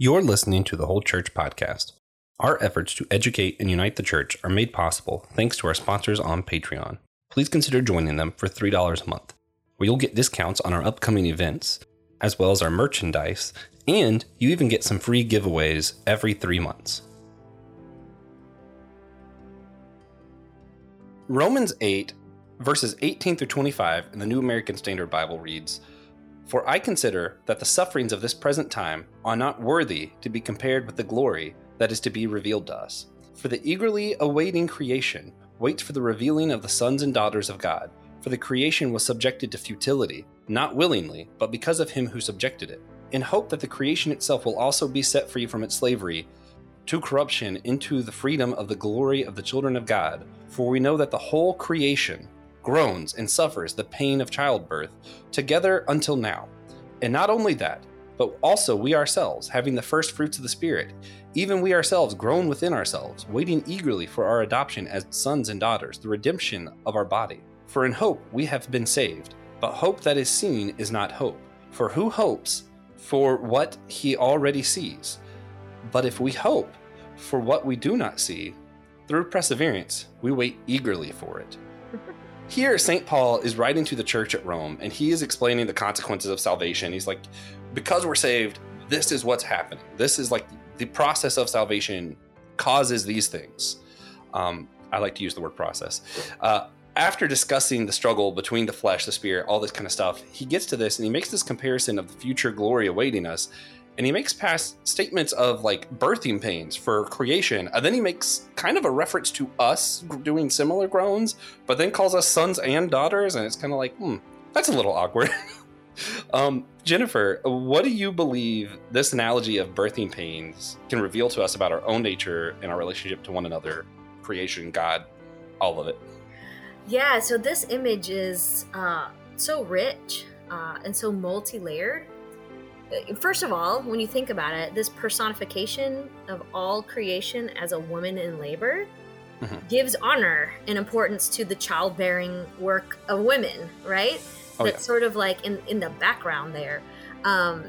You're listening to the Whole Church Podcast. Our efforts to educate and unite the church are made possible thanks to our sponsors on Patreon. Please consider joining them for $3 a month, where you'll get discounts on our upcoming events, as well as our merchandise, and you even get some free giveaways every three months. Romans 8, verses 18 through 25 in the New American Standard Bible reads For I consider that the sufferings of this present time are not worthy to be compared with the glory that is to be revealed to us. For the eagerly awaiting creation waits for the revealing of the sons and daughters of God. For the creation was subjected to futility, not willingly, but because of him who subjected it, in hope that the creation itself will also be set free from its slavery to corruption into the freedom of the glory of the children of God. For we know that the whole creation groans and suffers the pain of childbirth together until now. And not only that, but also we ourselves, having the first fruits of the Spirit, even we ourselves groan within ourselves, waiting eagerly for our adoption as sons and daughters, the redemption of our body. For in hope we have been saved, but hope that is seen is not hope. For who hopes for what he already sees? But if we hope for what we do not see, through perseverance we wait eagerly for it. Here, St. Paul is writing to the church at Rome, and he is explaining the consequences of salvation. He's like, because we're saved, this is what's happening. This is like the process of salvation causes these things. Um, I like to use the word process. Uh, after discussing the struggle between the flesh, the spirit, all this kind of stuff, he gets to this and he makes this comparison of the future glory awaiting us. And he makes past statements of like birthing pains for creation. And then he makes kind of a reference to us doing similar groans, but then calls us sons and daughters. And it's kind of like, hmm, that's a little awkward. um, Jennifer, what do you believe this analogy of birthing pains can reveal to us about our own nature and our relationship to one another, creation, God, all of it? Yeah, so this image is uh, so rich uh, and so multi layered. First of all, when you think about it, this personification of all creation as a woman in labor mm-hmm. gives honor and importance to the childbearing work of women, right? Oh, That's yeah. sort of like in, in the background there. Um,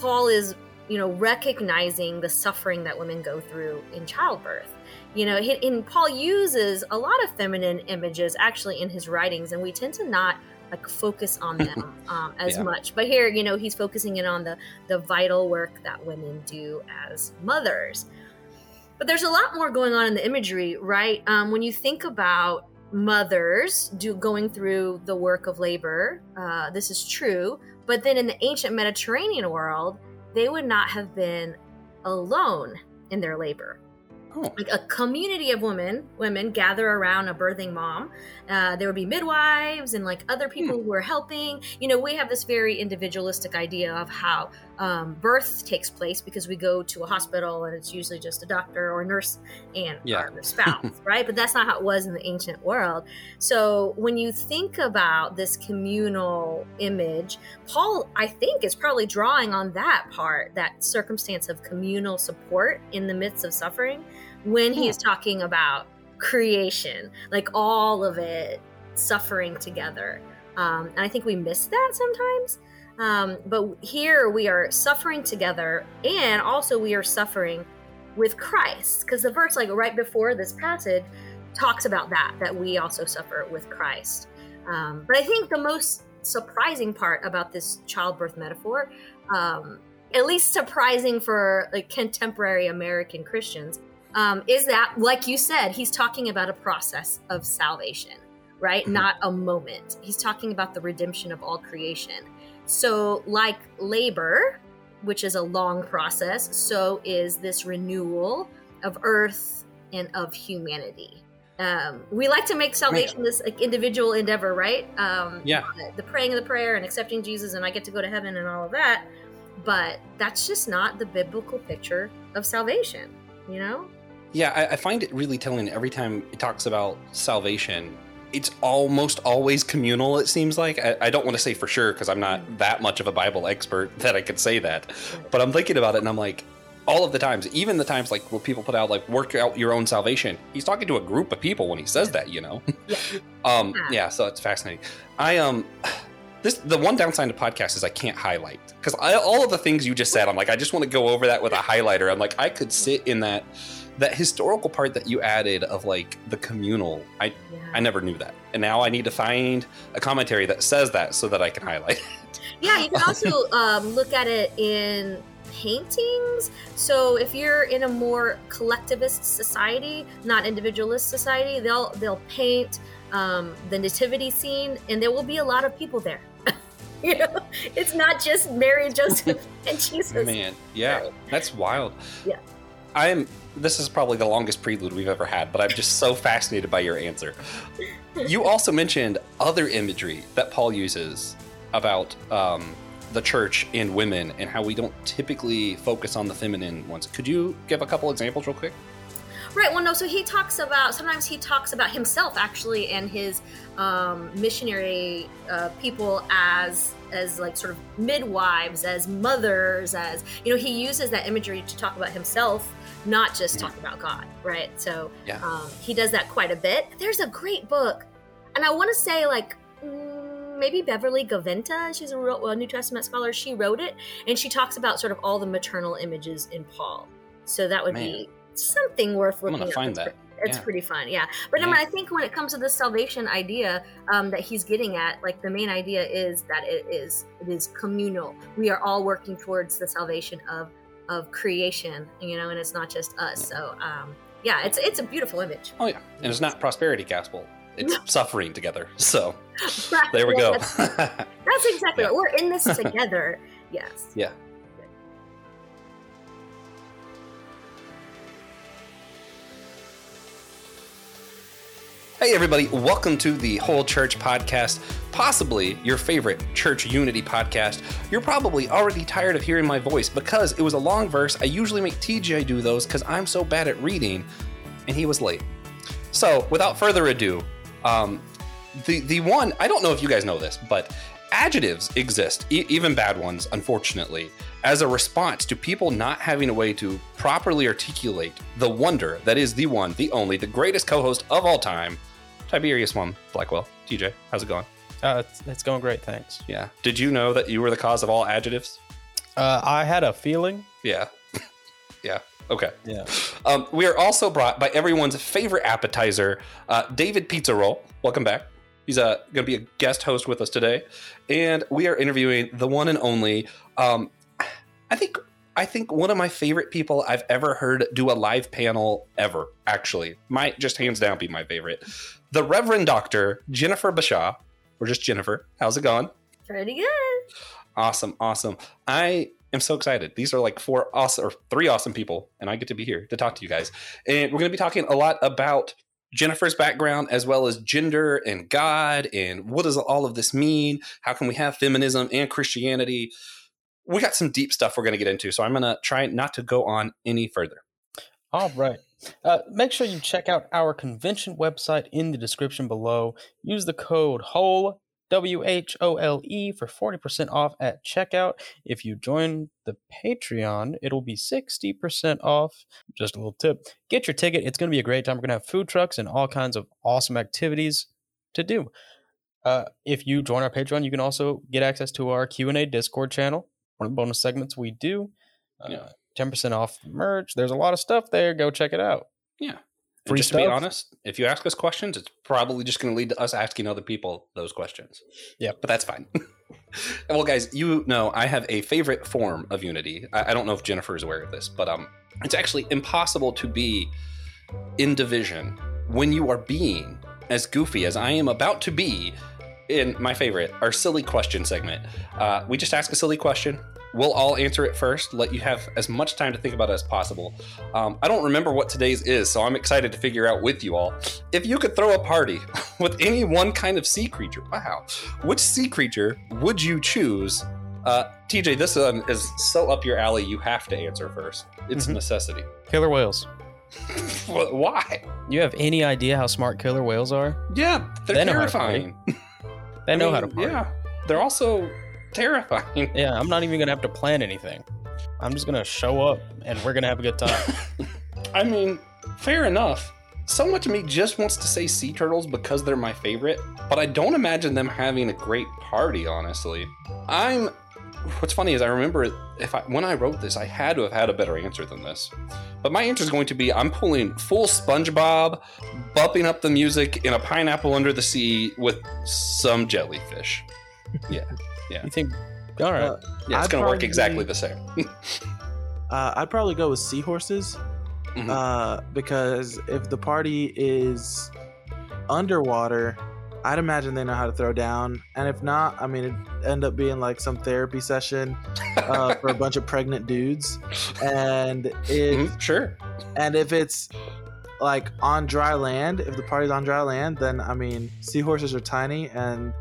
Paul is, you know, recognizing the suffering that women go through in childbirth you know and paul uses a lot of feminine images actually in his writings and we tend to not like focus on them um, as yeah. much. But here you know he's focusing in on the the vital work that women do as mothers. But there's a lot more going on in the imagery right? Um, when you think about mothers do going through the work of labor uh, this is true but then in the ancient mediterranean world they would not have been alone in their labor Oh. Like a community of women, women gather around a birthing mom. Uh, there would be midwives and like other people hmm. who are helping. You know, we have this very individualistic idea of how um, birth takes place because we go to a hospital and it's usually just a doctor or a nurse and yeah. our spouse, right? But that's not how it was in the ancient world. So when you think about this communal image, Paul, I think, is probably drawing on that part, that circumstance of communal support in the midst of suffering when he's talking about creation, like all of it suffering together. Um, and I think we miss that sometimes. Um, but here we are suffering together, and also we are suffering with Christ, because the verse, like right before this passage, talks about that that we also suffer with Christ. Um, but I think the most surprising part about this childbirth metaphor, um, at least surprising for like contemporary American Christians, um, is that, like you said, he's talking about a process of salvation, right? Mm-hmm. Not a moment. He's talking about the redemption of all creation. So, like labor, which is a long process, so is this renewal of earth and of humanity. Um, we like to make salvation this like, individual endeavor, right? Um, yeah. The praying of the prayer and accepting Jesus, and I get to go to heaven and all of that. But that's just not the biblical picture of salvation, you know? Yeah, I, I find it really telling every time it talks about salvation. It's almost always communal, it seems like. I, I don't want to say for sure because I'm not that much of a Bible expert that I could say that. But I'm thinking about it and I'm like, all of the times, even the times like where people put out like work out your own salvation, he's talking to a group of people when he says that, you know. Yeah. um, yeah. So it's fascinating. I um, this the one downside to podcast is I can't highlight because all of the things you just said, I'm like, I just want to go over that with a highlighter. I'm like, I could sit in that that historical part that you added of like the communal. I Yeah. I never knew that, and now I need to find a commentary that says that so that I can highlight. it. Yeah, you can also um, look at it in paintings. So if you're in a more collectivist society, not individualist society, they'll they'll paint um, the nativity scene, and there will be a lot of people there. you know, it's not just Mary, Joseph, and Jesus. Man, yeah, Right. that's wild. Yeah. I'm. This is probably the longest prelude we've ever had, but I'm just so fascinated by your answer. You also mentioned other imagery that Paul uses about um, the church and women and how we don't typically focus on the feminine ones. Could you give a couple examples real quick? Right. Well, no. So he talks about sometimes he talks about himself actually and his um, missionary uh, people as as like sort of midwives, as mothers, as you know. He uses that imagery to talk about himself, not just talk about God. Right. So Yeah. um, he does that quite a bit. There's a great book, and I want to say like. mm, Maybe Beverly Gaventa, she's a, real, New Testament scholar. She wrote it, and she talks about sort of all the maternal images in Paul. So that would be something worth I'm gonna find It's that. pre- It's Yeah. pretty fun, yeah. But I mean, I think when it comes to the salvation idea um, that he's getting at, like the main idea is that it is it is communal. We are all working towards the salvation of of creation, you know, and it's not just us. So um, yeah, it's it's a beautiful image. Oh yeah, and it's not prosperity gospel; it's suffering together. So Right, there we yeah, go. That's, that's exactly Yeah. We're in this together. yes. yeah. Hey, everybody, welcome to the Whole Church Podcast, possibly your favorite church unity podcast. You're probably already tired of hearing my voice because it was a long verse. I usually make TJ do those because I'm so bad at reading, and he was late. So, without further ado, um, the, the one, I don't know if you guys know this, but adjectives exist, e- even bad ones, unfortunately, as a response to people not having a way to properly articulate the wonder that is the one, the only, the greatest co host of all time, Tiberius Juan Blackwell. TJ, how's it going? Uh, it's, it's going great, thanks. Yeah. Did you know that you were the cause of all adjectives? Uh, I had a feeling. Yeah. yeah. Okay. Yeah. Um, we are also brought by everyone's favorite appetizer, uh, David Pizza Roll. Welcome back. He's uh, going to be a guest host with us today, and we are interviewing the one and only. Um, I think I think one of my favorite people I've ever heard do a live panel ever. Actually, might just hands down be my favorite. The Reverend Doctor Jennifer Bashaw, or just Jennifer. How's it going? Pretty good. Awesome, awesome. I am so excited. These are like four awesome or three awesome people, and I get to be here to talk to you guys. And we're going to be talking a lot about Jennifer's background as well as gender and God and what does all of this mean? How can we have feminism and Christianity? We got some deep stuff we're going to get into, so I'm going to try not to go on any further. All right. Uh, make sure you check out our convention website in the description below. Use the code WHOLE, W H O L E, for 40% off at checkout. If you join the Patreon, it'll be 60% off. Just a little tip. Get your ticket. It's going to be a great time. We're going to have food trucks and all kinds of awesome activities to do. Uh, if you join our Patreon, you can also get access to our Q&A Discord channel, one of the bonus segments we do. Uh, Yeah. 10% off merch. There's a lot of stuff there. Go check it out. Yeah. And Free just to be honest, if you ask us questions, it's probably just going to lead to us asking other people those questions. Yeah. But that's fine. well, guys, you know I have a favorite form of unity. I, I don't know if Jennifer is aware of this, but um, it's actually impossible to be in division when you are being as goofy as I am about to be in my favorite, our silly question segment. Uh, we just ask a silly question. We'll all answer it first, let you have as much time to think about it as possible. Um, I don't remember what today's is, so I'm excited to figure out with you all. If you could throw a party with any one kind of sea creature, wow, which sea creature would you choose? Uh, TJ, this one is so up your alley, you have to answer first. It's a Mhm. necessity. Killer whales. Why? You have any idea how smart killer whales are? Yeah, they're They know how terrifying. They I know mean, how to party. Yeah, they're also terrifying. Yeah, I'm not even gonna have to plan anything. I'm just gonna show up and we're gonna have a good time. I mean, fair enough. so much of me just wants to say sea turtles because they're my favorite, but I don't imagine them having a great party, honestly. I'm what's funny is I remember if I when I wrote this, I had to have had a better answer than this. But my answer is going to be I'm pulling full SpongeBob, bumping up the music in a pineapple under the sea with some jellyfish. Yeah, yeah. You think? All right. Uh, Yeah, it's I'd gonna work exactly the same. Uh, I'd probably go with seahorses, Mhm. uh, because if the party is underwater, I'd imagine they know how to throw down, and if not, I mean, it'd end up being like some therapy session uh, for a bunch of pregnant dudes, and if Mhm, Sure. and if it's like on dry land, if the party's on dry land, then I mean, seahorses are tiny, and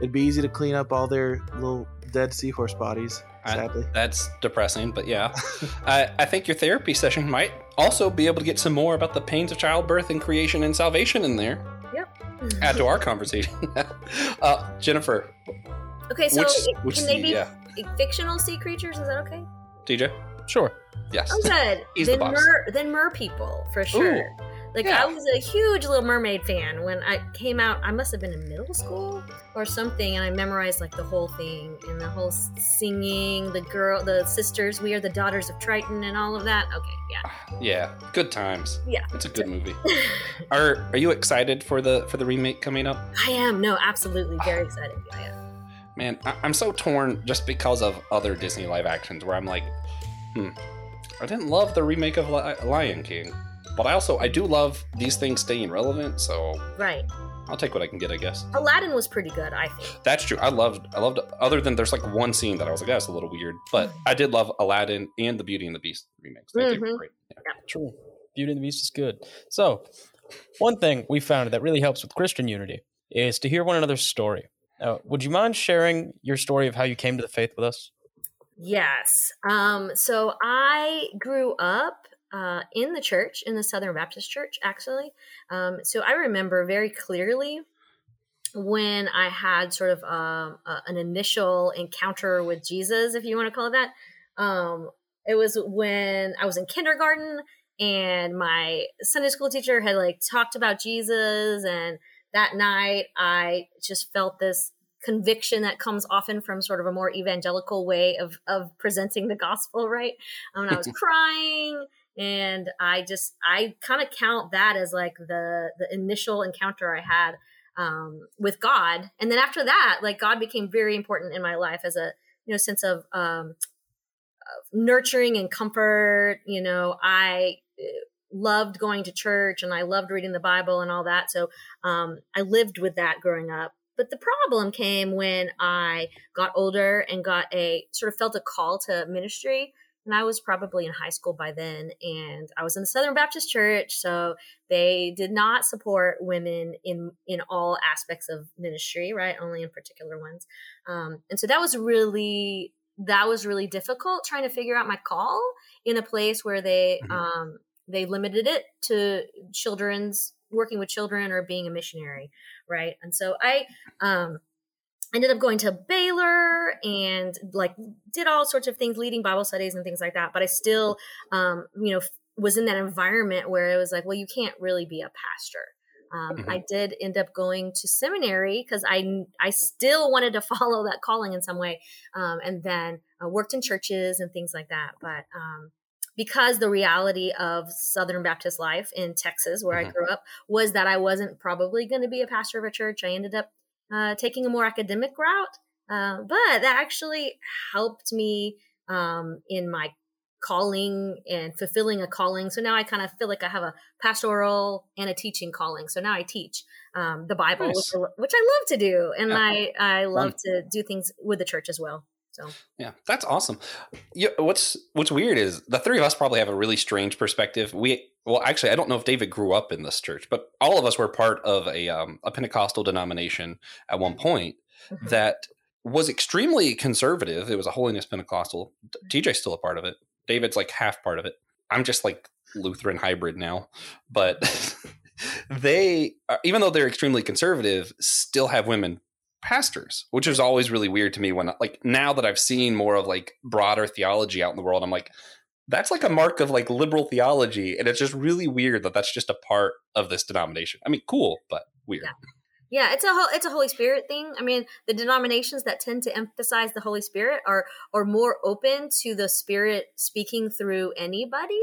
it'd be easy to clean up all their little dead seahorse bodies. I- That's depressing, but yeah. I, I think your therapy session might also be able to get some more about the pains of childbirth and creation and salvation in there. Add to our conversation. uh, Jennifer, okay, so which, it- which can they sea- be yeah. fictional sea creatures? Is that okay? TJ? Sure. Yes. Oh, good. He's the mer, then mer people for sure. Like yeah. I was a huge Little Mermaid fan when I came out. I must have been in middle school or something, and I memorized like the whole thing and the whole singing. The girl, the sisters, we are the daughters of Triton, and all of that. Okay, yeah. Yeah, good times. Yeah. It's a good movie. Are are you excited for the for the remake coming up? I am no, absolutely very excited. I am. Man, I, I'm so torn just because of other Disney live actions where I'm like, hmm, I didn't love the remake of Li- Lion King, but I also I do love these things staying relevant, so Right. I'll take what I can get, I guess. Aladdin was pretty good, I think. That's true. I loved I loved other than there's like one scene that I was like, that's a little weird, but I did love Aladdin and the Beauty and the Beast remakes. They did Mhm. great. Yeah. True. Beauty and the Beast is good. So, one thing we found that really helps with Christian unity is to hear one another's story. Now, would you mind sharing your story of how you came to the faith with us? Yes. Um, so I grew up uh, in the church, in the Southern Baptist Church, actually. Um, so I remember very clearly when I had sort of um, a, an initial encounter with Jesus, if you want to call it that. Um, it was when I was in kindergarten and my Sunday school teacher had like talked about Jesus and that night I just felt this conviction that comes often from sort of a more evangelical way of of presenting the gospel, right? Um, and I was crying, and I just I kind of count that as like the the initial encounter I had um, with God, and then after that, like God became very important in my life as a you know sense of um, nurturing and comfort. You know, I uh, loved going to church and I loved reading the Bible and all that. So um, I lived with that growing up. But the problem came when I got older and got a sort of felt a call to ministry. And I was probably in high school by then. And I was in the Southern Baptist Church. So they did not support women in, in all aspects of ministry, right? Only in particular ones. Um, and so that was really, that was really difficult trying to figure out my call in a place where they, Mhm. um, they limited it to children's working with children or being a missionary right and so i um ended up going to baylor and like did all sorts of things leading bible studies and things like that but i still um you know was in that environment where it was like well you can't really be a pastor um, Mhm. I did end up going to seminary because I I still wanted to follow that calling in some way, um, and then uh, worked in churches and things like that. But um, because the reality of Southern Baptist life in Texas, where I Mhm. grew up, was that I wasn't probably going to be a pastor of a church. I ended up uh, taking a more academic route, uh, but that actually helped me um, in my calling and fulfilling a calling. So now I kind of feel like I have a pastoral and a teaching calling. So now I teach um, the Bible, Nice. which, I- which I love to do, and Yeah. I I love to do things with the church as well. So Yeah, that's awesome. Yeah, what's what's weird is the three of us probably have a really strange perspective. We well, actually, I don't know if David grew up in this church, but all of us were part of a um, a Pentecostal denomination at one point mhm. that was extremely conservative. It was a holiness Pentecostal. TJ's still a part of it. David's like half part of it. I'm just like Lutheran hybrid now, but they, even though they're extremely conservative, still have women pastors, which is always really weird to me. When like now that I've seen more of like broader theology out in the world, I'm like, that's like a mark of like liberal theology, and it's just really weird that that's just a part of this denomination. I mean, cool, but weird. Yeah. Yeah, it's a whole, it's a Holy Spirit thing. I mean, the denominations that tend to emphasize the Holy Spirit are are more open to the Spirit speaking through anybody,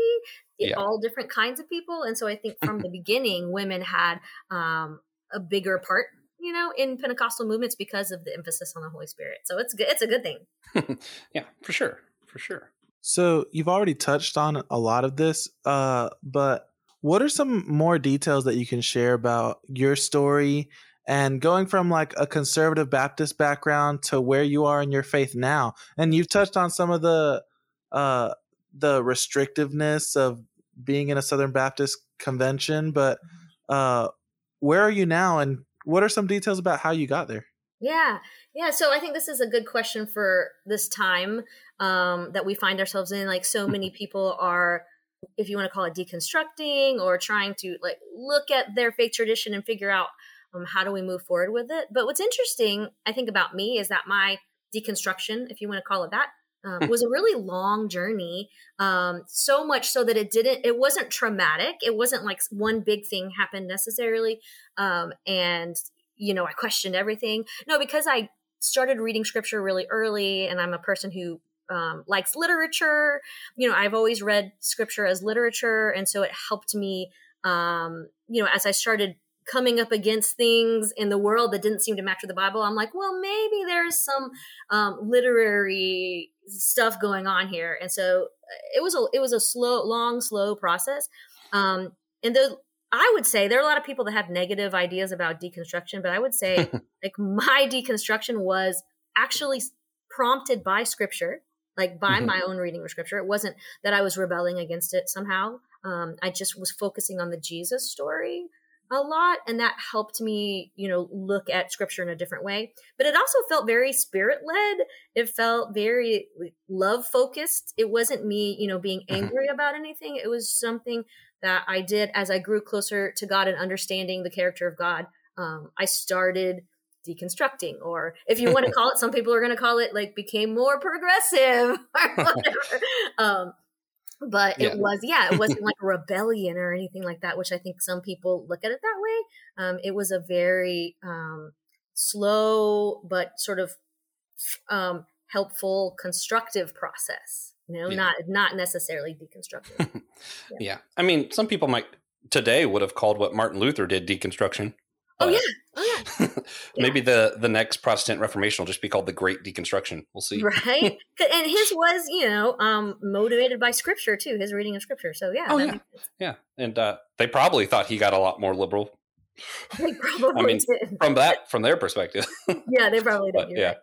Yeah. all different kinds of people. And so I think from the beginning, women had um, a bigger part, you know, in Pentecostal movements because of the emphasis on the Holy Spirit. So it's good. It's a good thing. yeah, for sure, for sure. So you've already touched on a lot of this, uh, but what are some more details that you can share about your story and going from like a conservative Baptist background to where you are in your faith now? And you've touched on some of the uh, the restrictiveness of being in a Southern Baptist convention, but uh, where are you now, and what are some details about how you got there? Yeah, yeah. So I think this is a good question for this time um, that we find ourselves in. Like so many people are, if you want to call it deconstructing or trying to like look at their faith tradition and figure out um, how do we move forward with it. But what's interesting, I think, about me is that my deconstruction, if you want to call it that, um, was a really long journey. Um, so much so that it didn't, it wasn't traumatic. It wasn't like one big thing happened necessarily. Um, and you know, I questioned everything. No, because I started reading scripture really early and I'm a person who um, likes literature. You know, I've always read scripture as literature. And so it helped me, um, you know, as I started coming up against things in the world that didn't seem to match with the Bible, I'm like, well, maybe there's some um, literary stuff going on here. And so it was a it was a slow, long, slow process. Um, and the I would say there are a lot of people that have negative ideas about deconstruction, but I would say like my deconstruction was actually prompted by scripture, like by Mhm. my own reading of scripture. It wasn't that I was rebelling against it somehow. Um, I just was focusing on the Jesus story a lot, and that helped me, you know, look at scripture in a different way. But it also felt very spirit led. It felt very love focused. It wasn't me, you know, being Mhm. angry about anything. It was something that I did as I grew closer to God and understanding the character of God. Um, I started deconstructing, or if you want to call it, some people are going to call it like became more progressive or whatever. um, but Yeah. it was, yeah, it wasn't like a rebellion or anything like that, which I think some people look at it that way. Um, it was a very um, slow but sort of um, helpful, constructive process. You know, Yeah. not not necessarily deconstructive. Yeah. I mean, some people might today would have called what Martin Luther did deconstruction. Oh yeah, oh yeah. Maybe the the next Protestant Reformation will just be called the Great Deconstruction. We'll see. Right. and his was you know um motivated by scripture too his reading of scripture so yeah Oh, yeah. Yeah, and uh, they probably thought he got a lot more liberal they probably mean, did from that from their perspective. yeah they probably did yeah.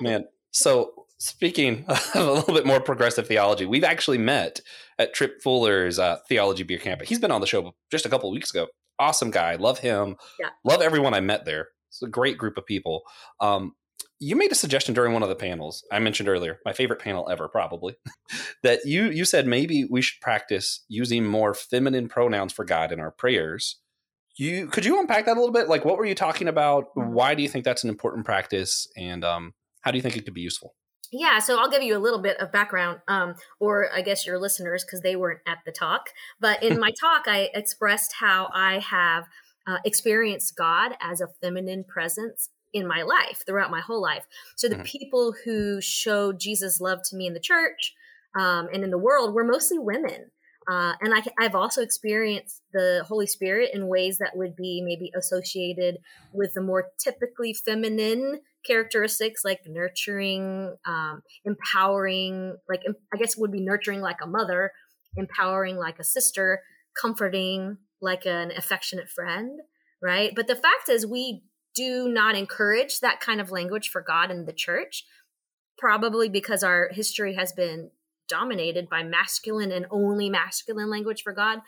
Man, so speaking of a little bit more progressive theology, we've actually met at Tripp Fuller's uh, Theology Beer Camp. He's been on the show just a couple of weeks ago. Awesome guy, love him. Yeah. love everyone I met there. It's a great group of people. Um, you made a suggestion during one of the panels I mentioned earlier, my favorite panel ever, probably, that you you said maybe we should practice using more feminine pronouns for God in our prayers. You could you unpack that a little bit? Like, what were you talking about? Why do you think that's an important practice? And um, how do you think it could be useful? Yeah, so I'll give you a little bit of background, um, or I guess your listeners, because they weren't at the talk. But in my talk, I expressed how I have uh, experienced God as a feminine presence in my life throughout my whole life. So the Mhm. people who showed Jesus' love to me in the church um, and in the world were mostly women. Uh, and I, I've also experienced the Holy Spirit in ways that would be maybe associated with the more typically feminine characteristics like nurturing, um, empowering, like I guess would be nurturing like a mother, empowering like a sister, comforting like an affectionate friend, right? But the fact is, we do not encourage that kind of language for God in the church, probably because our history has been dominated by masculine and only masculine language for God.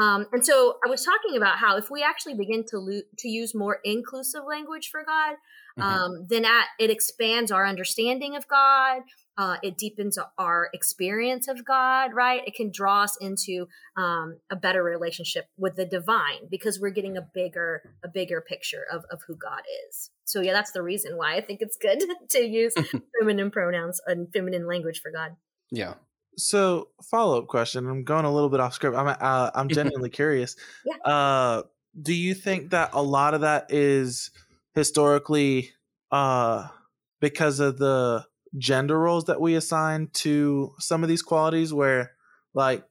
Um, and so I was talking about how if we actually begin to lo- to use more inclusive language for God, Mhm. um, then at, it expands our understanding of God. Uh, it deepens our experience of God, right? It can draw us into um, a better relationship with the divine because we're getting a bigger, a bigger picture of, of who God is. So yeah, that's the reason why I think it's good to use feminine pronouns and feminine language for God. Yeah. So, follow up question. I'm going a little bit off script. I'm uh, I'm genuinely curious. Yeah. Uh, do you think that a lot of that is historically uh, because of the gender roles that we assign to some of these qualities? Where, like,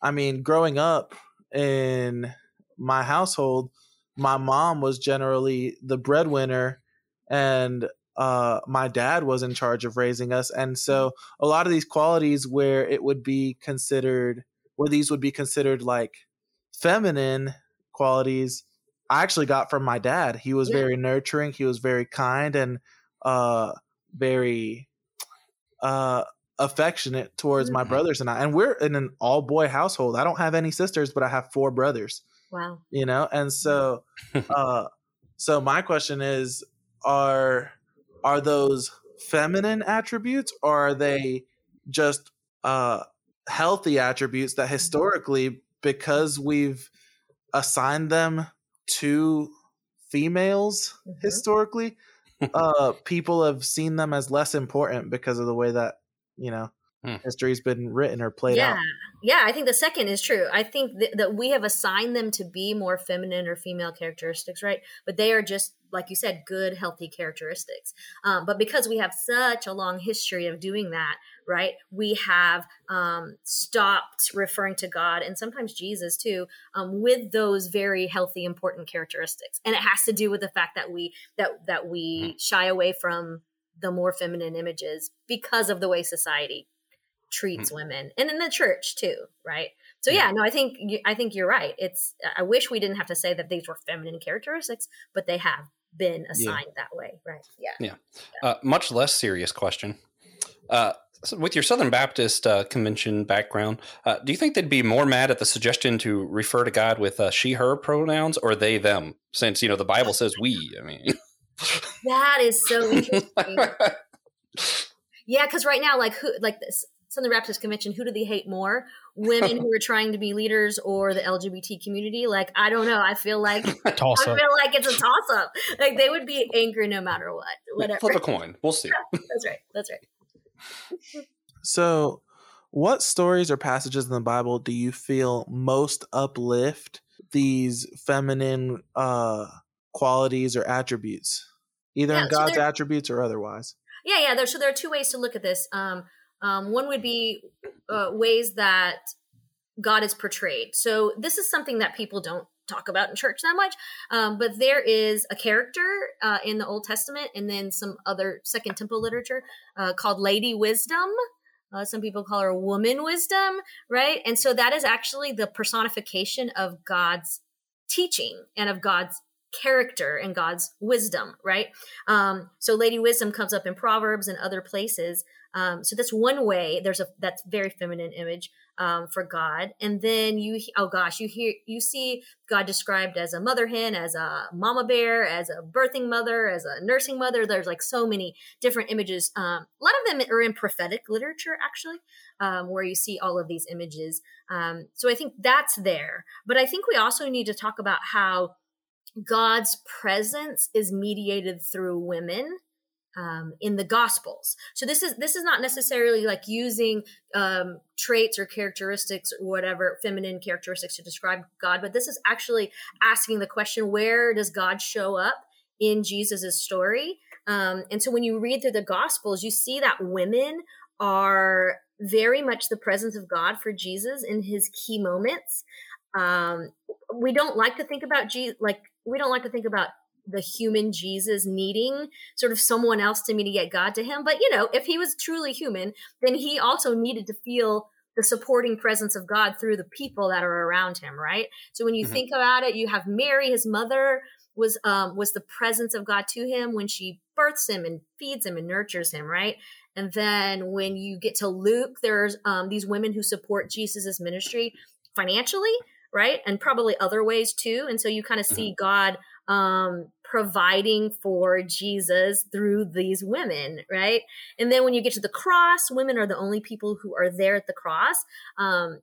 I mean, growing up in my household, my mom was generally the breadwinner, and uh, my dad was in charge of raising us. And so a lot of these qualities where it would be considered, where these would be considered like feminine qualities, I actually got from my dad. He was Yeah. very nurturing, he was very kind and uh, very uh, affectionate towards my Mhm. brothers and I. And we're in an all boy household. I don't have any sisters, but I have four brothers Wow. you know and so uh so my question is are are those feminine attributes or are they just uh healthy attributes that historically because we've assigned them to females Mhm. historically uh people have seen them as less important because of the way that you know Hmm. history's been written or played yeah out yeah i think the second is true i think th- that we have assigned them to be more feminine or female characteristics right but they are just like you said good healthy characteristics. Um, but because we have such a long history of doing that right we have um, stopped referring to god and sometimes jesus too um, with those very healthy important characteristics. And it has to do with the fact that we that that we shy away from the more feminine images because of the way society treats women and in the church too right? So yeah. no i think i think you're right. It's i wish we didn't have to say that these were feminine characteristics but they have been assigned that way right yeah Uh, much less serious question. Uh, so with your Southern Baptist uh, convention background, uh, do you think they'd be more mad at the suggestion to refer to God with uh, she/her pronouns or they/them? Since you know the Bible says we. I mean, that is so interesting yeah because right now like who like this Southern Baptist Convention, who do they hate more? Women who are trying to be leaders or the LGBT community? Like, I don't know. I feel like Toss I up. feel like it's a toss up. Like they would be angry no matter what. Whatever. flip a coin. We'll see. That's right. That's right. So, what stories or passages in the Bible do you feel most uplift these feminine uh, qualities or attributes, either Yeah, in so God's there- attributes or otherwise? Yeah, yeah. There, so there are two ways to look at this. Um, um, one would be uh, ways that God is portrayed. So this is something that people don't talk about in church that much. Um, but there is a character uh, in the Old Testament and then some other Second Temple literature uh, called Lady Wisdom. Uh, some people call her Woman Wisdom, right? And so that is actually the personification of God's teaching and of God's character and God's wisdom, right? Um, so Lady Wisdom comes up in Proverbs and other places. Um, so that's one way. There's a that's very feminine image um, for God, and then you oh gosh, you hear you see God described as a mother hen, as a mama bear, as a birthing mother, as a nursing mother. There's like so many different images. Um, a lot of them are in prophetic literature, actually, um, where you see all of these images. Um, so I think that's there, but I think we also need to talk about how God's presence is mediated through women um, in the Gospels. So this is this is not necessarily like using um, traits or characteristics or whatever feminine characteristics to describe God, but this is actually asking the question: Where does God show up in Jesus's story? Um, and so when you read through the Gospels, you see that women are very much the presence of God for Jesus in his key moments. Um, we don't like to think about Jesus like we don't like to think about the human Jesus needing sort of someone else to mediate God to him. But you know, if he was truly human, then he also needed to feel the supporting presence of God through the people that are around him, right? So when you Mhm. think about it, you have Mary, his mother was um was the presence of God to him when she births him and feeds him and nurtures him, right? And then when you get to Luke, there's um these women who support Jesus's ministry financially, right? And probably other ways too. And so you kind of see God um, providing for Jesus through these women, right? And then when you get to the cross, women are the only people who are there at the cross um,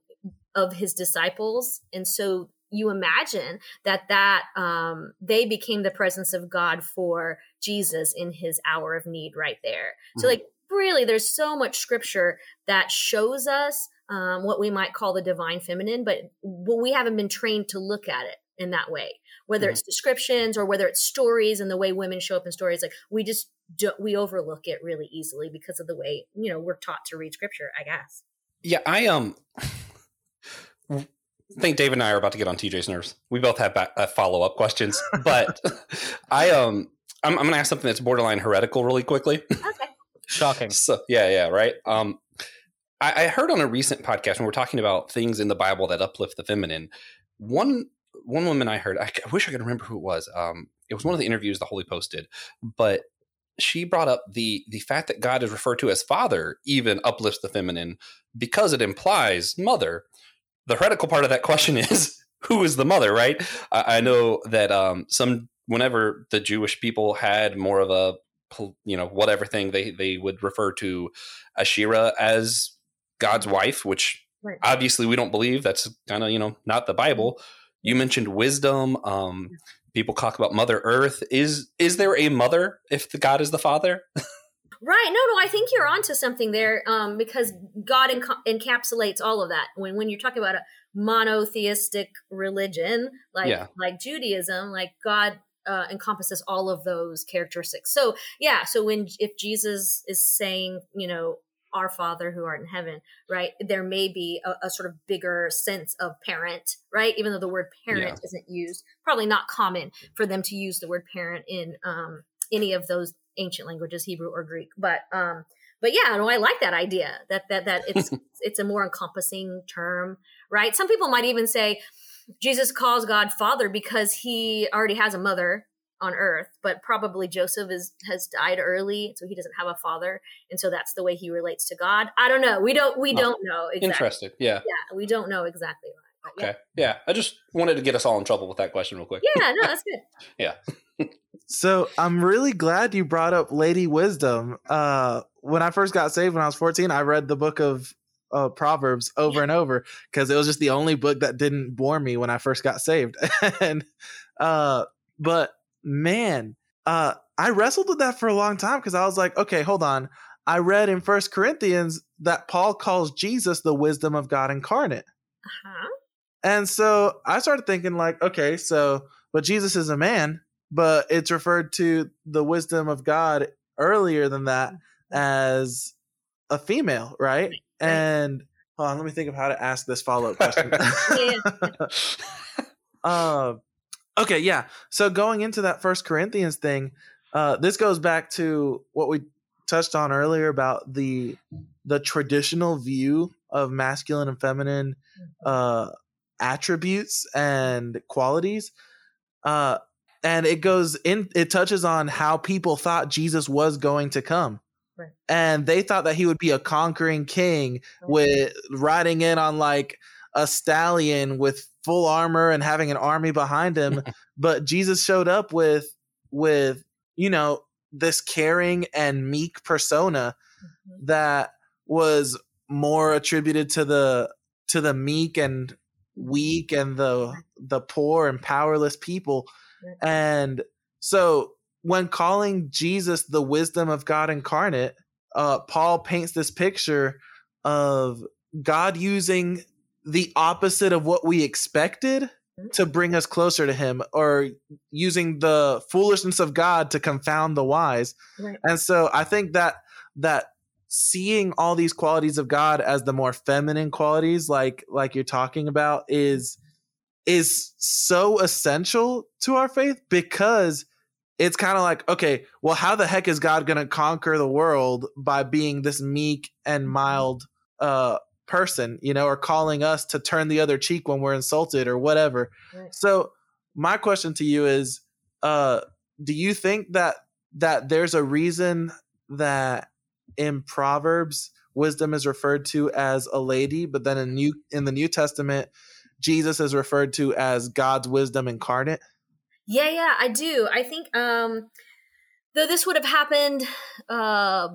of his disciples. And so you imagine that that um, they became the presence of God for Jesus in his hour of need right there. So Mhm. like really there's so much scripture that shows us um, what we might call the divine feminine, but we haven't been trained to look at it in that way. Whether mm-hmm. it's descriptions or whether it's stories and the way women show up in stories, like we just do, we overlook it really easily because of the way you know we're taught to read scripture. I guess. Yeah, I um. I think Dave and I are about to get on TJ's nerves. We both have ba- uh, follow up questions, but I um I'm, I'm going to ask something that's borderline heretical really quickly. Okay. Shocking. So yeah, yeah, right. Um, I, I heard on a recent podcast when we're talking about things in the Bible that uplift the feminine. One one woman I heard, I, I wish I could remember who it was. Um, it was one of the interviews the Holy Post did, but she brought up the the fact that God is referred to as Father even uplifts the feminine because it implies mother. The heretical part of that question is who is the mother, right? I, I know that um, some whenever the Jewish people had more of a you know whatever thing they they would refer to Asherah as God's wife, which right. obviously we don't believe. That's kind of you know not the Bible. Mm-hmm. You mentioned wisdom. Um, people talk about Mother Earth. Is is there a mother if the God is the Father? Right. No, no, I think you're onto something there um, because God enc- encapsulates all of that. When when you're talking about a monotheistic religion like yeah. like Judaism, like God uh, encompasses all of those characteristics. So yeah, so when if Jesus is saying, you know, our father who art in heaven right? There may be a, a, sort of bigger sense of parent right? Even though the word parent yeah. isn't used probably not common for them to use the word parent in um, any of those ancient languages hebrew or greek. But um but yeah no i like that idea that that that it's it's a more encompassing term right? Some people might even say jesus calls god father because he already has a mother on earth but probably joseph is has died early so he doesn't have a father and so that's the way he relates to god. I don't know. We don't we oh, don't know exactly. interesting. Yeah. yeah we don't know exactly yeah. okay. Yeah i just wanted to get us all in trouble with that question real quick. Yeah no that's good. Yeah. So i'm really glad you brought up lady wisdom. Uh when i first got saved when i was 14 i read the book of uh, Proverbs over and over because it was just the only book that didn't bore me when I first got saved. and uh, but man, uh, I wrestled with that for a long time because I was like, okay, hold on. I read in First Corinthians that Paul calls Jesus the wisdom of God incarnate. Uh-huh. And so I started thinking, like, okay, so, but Jesus is a man, but it's referred to the wisdom of God earlier than that mm-hmm. as a female, right? And hold on, let me think of how to ask this follow up question. uh, Okay, yeah. So going into that First Corinthians thing, uh, this goes back to what we touched on earlier about the the traditional view of masculine and feminine uh, attributes and qualities. Uh, and it goes in it touches on how people thought Jesus was going to come. Right. And they thought that he would be a conquering king with riding in on like a stallion with full armor and having an army behind him but jesus showed up with with you know this caring and meek persona mm-hmm. that was more attributed to the to the meek and weak and the the poor and powerless people. And so when calling jesus the wisdom of god incarnate uh paul paints this picture of god using the opposite of what we expected mm-hmm. to bring us closer to him or using the foolishness of god to confound the wise right. and so i think that that seeing all these qualities of god as the more feminine qualities like like you're talking about is is so essential to our faith because it's kind of like okay well how the heck is god going to conquer the world by being this meek and mm-hmm. mild uh person, you know, or calling us to turn the other cheek when we're insulted or whatever. Right. So my question to you is uh do you think that that there's a reason that in Proverbs wisdom is referred to as a lady, but then in new in the New Testament Jesus is referred to as God's wisdom incarnate? Yeah, yeah, I do. I think um though this would have happened uh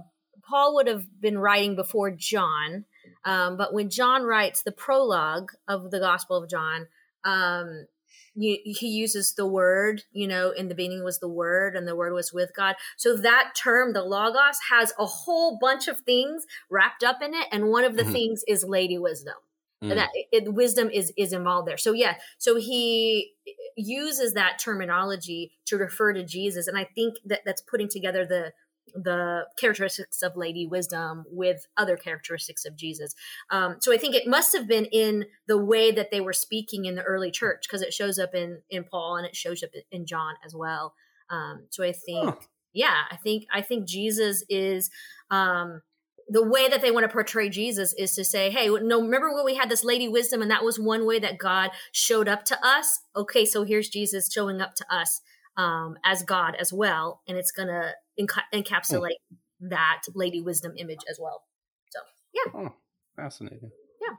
Paul would have been writing before John um, but when John writes the prologue of the Gospel of John, um, you, he uses the word, you know, in the beginning was the word and the word was with God. So that term, the logos, has a whole bunch of things wrapped up in it. And one of the Mhm. things is lady wisdom. Mm. That it, wisdom is is involved there. So yeah, so he uses that terminology to refer to Jesus. And I think that that's putting together the the characteristics of Lady Wisdom with other characteristics of Jesus. Um, so I think it must have been in the way that they were speaking in the early church because it shows up in in Paul and it shows up in John as well. Um, so I think, Huh. yeah, I think I think Jesus is. Um, the way that they want to portray Jesus is to say, "Hey, no, remember when we had this Lady Wisdom, and that was one way that God showed up to us. Okay, so here's Jesus showing up to us um, as God as well, and it's gonna enca- encapsulate that Lady Wisdom image as well. So, yeah, oh, fascinating. Yeah,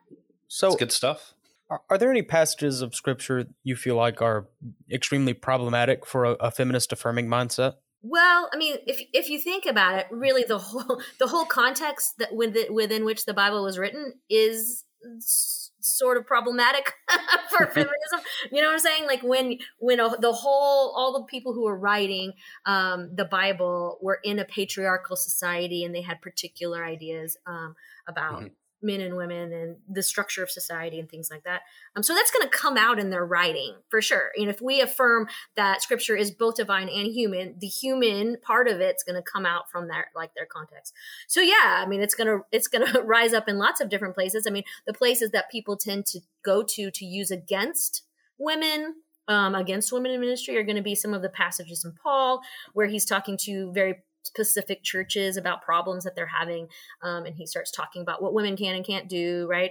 so, It's good stuff. are, are there any passages of scripture you feel like are extremely problematic for a, a feminist affirming mindset? Well, I mean, if if you think about it, really the whole the whole context that within within which the Bible was written is s- sort of problematic for feminism. You know what I'm saying? Like when when a, the whole all the people who were writing um, the Bible were in a patriarchal society and they had particular ideas um, about. Mhm. Men and women, and the structure of society, and things like that. Um, so that's going to come out in their writing for sure. Know, if we affirm that scripture is both divine and human the human part of it's going to come out from their like their context so yeah i mean it's going to it's going to rise up in lots of different places i mean the places that people tend to go to to use against women um, against women in ministry are going to be some of the passages in paul where he's talking to very specific churches about problems that they're having um, and he starts talking about what women can and can't do right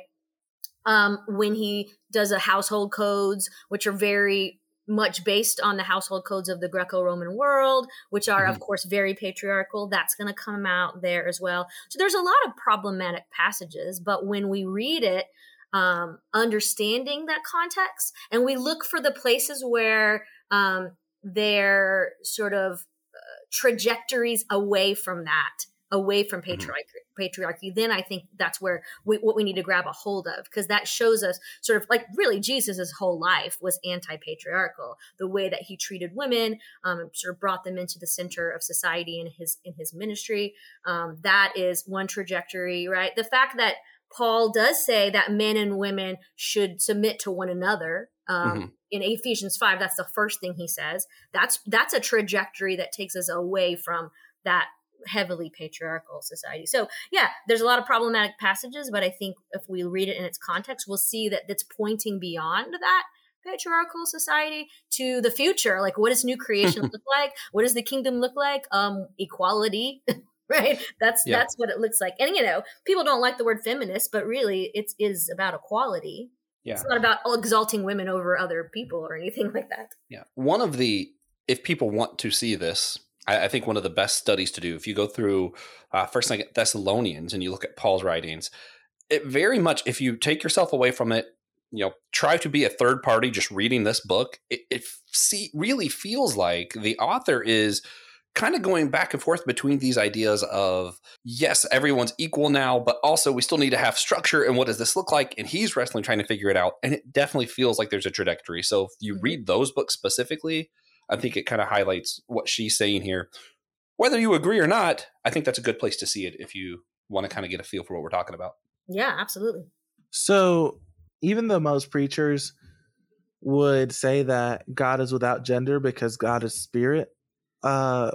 um, when he does a household codes which are very much based on the household codes of the Greco-Roman world, which are of course very patriarchal. That's going to come out there as well. So there's a lot of problematic passages, but when we read it, um, understanding that context, and we look for the places where um, they're sort of trajectories away from that, away from patriarchy. Patriarchy, then I think that's where we, what we need to grab a hold of because that shows us sort of like really Jesus's whole life was anti-patriarchal. The way that he treated women, um, sort of brought them into the center of society in his in his ministry. Um, that is one trajectory, right? The fact that Paul does say that men and women should submit to one another. Um, Mhm. In Ephesians five, that's the first thing he says. That's that's a trajectory that takes us away from that heavily patriarchal society. So yeah, there's a lot of problematic passages, but I think if we read it in its context, we'll see that it's pointing beyond that patriarchal society to the future. Like, what does new creation look like? What does the kingdom look like? Um, equality. Right, that's Yeah. that's what it looks like, and you know, people don't like the word feminist, but really, it is about equality. Yeah. It's not about exalting women over other people or anything like that. Yeah. One of the, if people want to see this, I, I think one of the best studies to do, if you go through uh, First Second Thessalonians and you look at Paul's writings, it very much, if you take yourself away from it, you know, try to be a third party just reading this book, it, it see, really feels like the author is kind of going back and forth between these ideas of yes everyone's equal now but also we still need to have structure and what does this look like and he's wrestling trying to figure it out and it definitely feels like there's a trajectory so if you Mhm. read those books specifically i think it kind of highlights what she's saying here whether you agree or not i think that's a good place to see it if you want to kind of get a feel for what we're talking about Yeah, absolutely. So, even though most preachers would say that God is without gender because God is spirit, uh,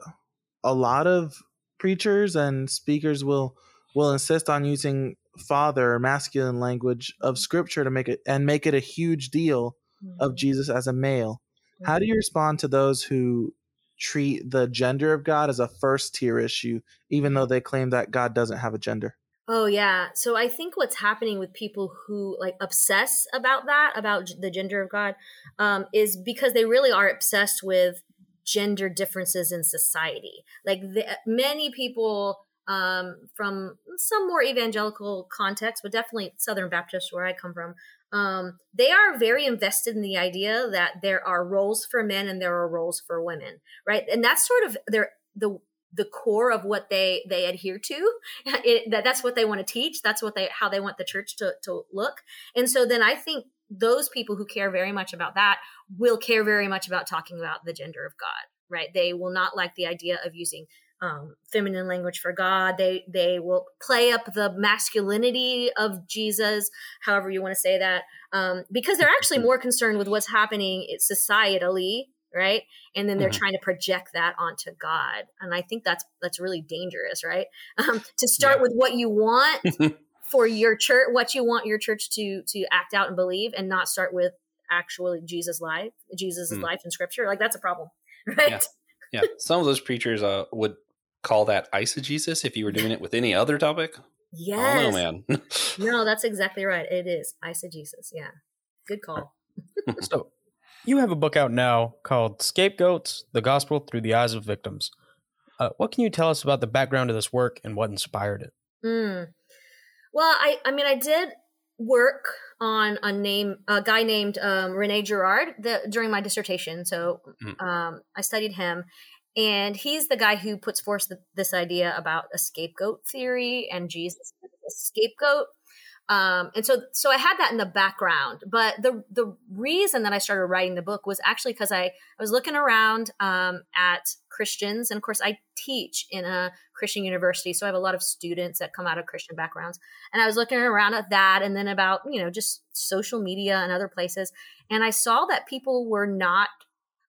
a lot of preachers and speakers will will insist on using father masculine language of scripture to make it and make it a huge deal of Jesus as a male. How do you respond to those who treat the gender of God as a first tier issue, even though they claim that God doesn't have a gender? Oh yeah. So I think what's happening with people who like obsess about that, about the gender of God, um, is because they really are obsessed with gender differences in society. Like the, many people um, from some more evangelical context, but definitely Southern Baptist, where I come from, um, they are very invested in the idea that there are roles for men and there are roles for women, right? And that's sort of their the the core of what they they adhere to it, that that's what they want to teach that's what they how they want the church to, to look and so then i think those people who care very much about that will care very much about talking about the gender of God, right? They will not like the idea of using um, feminine language for God. They they will play up the masculinity of Jesus, however you want to say that, um, because they're actually more concerned with what's happening societally, right? And then they're mm-hmm. trying to project that onto God, and I think that's that's really dangerous, right? Um, to start yeah. with what you want for your church, what you want your church to to act out and believe, and not start with actually Jesus' life, Jesus' mm. life in Scripture. Like that's a problem, right? Yeah. yeah. some of those preachers uh, would call that eisegesis if you were doing it with any other topic? Yes. Oh man. no, that's exactly right. It is eisegesis. Yeah. Good call. so you have a book out now called Scapegoats, the Gospel Through the Eyes of Victims. Uh, what can you tell us about the background of this work and what inspired it? Mm. Well, I, I mean, I did work on a name a guy named um, Rene Girard the, during my dissertation. So mm. um, I studied him, and he's the guy who puts forth the, this idea about a scapegoat theory and Jesus a scapegoat. Um, and so, so I had that in the background, but the the reason that I started writing the book was actually because I, I was looking around um, at Christians, and of course, I teach in a Christian university, so I have a lot of students that come out of Christian backgrounds. And I was looking around at that, and then about you know just social media and other places, and I saw that people were not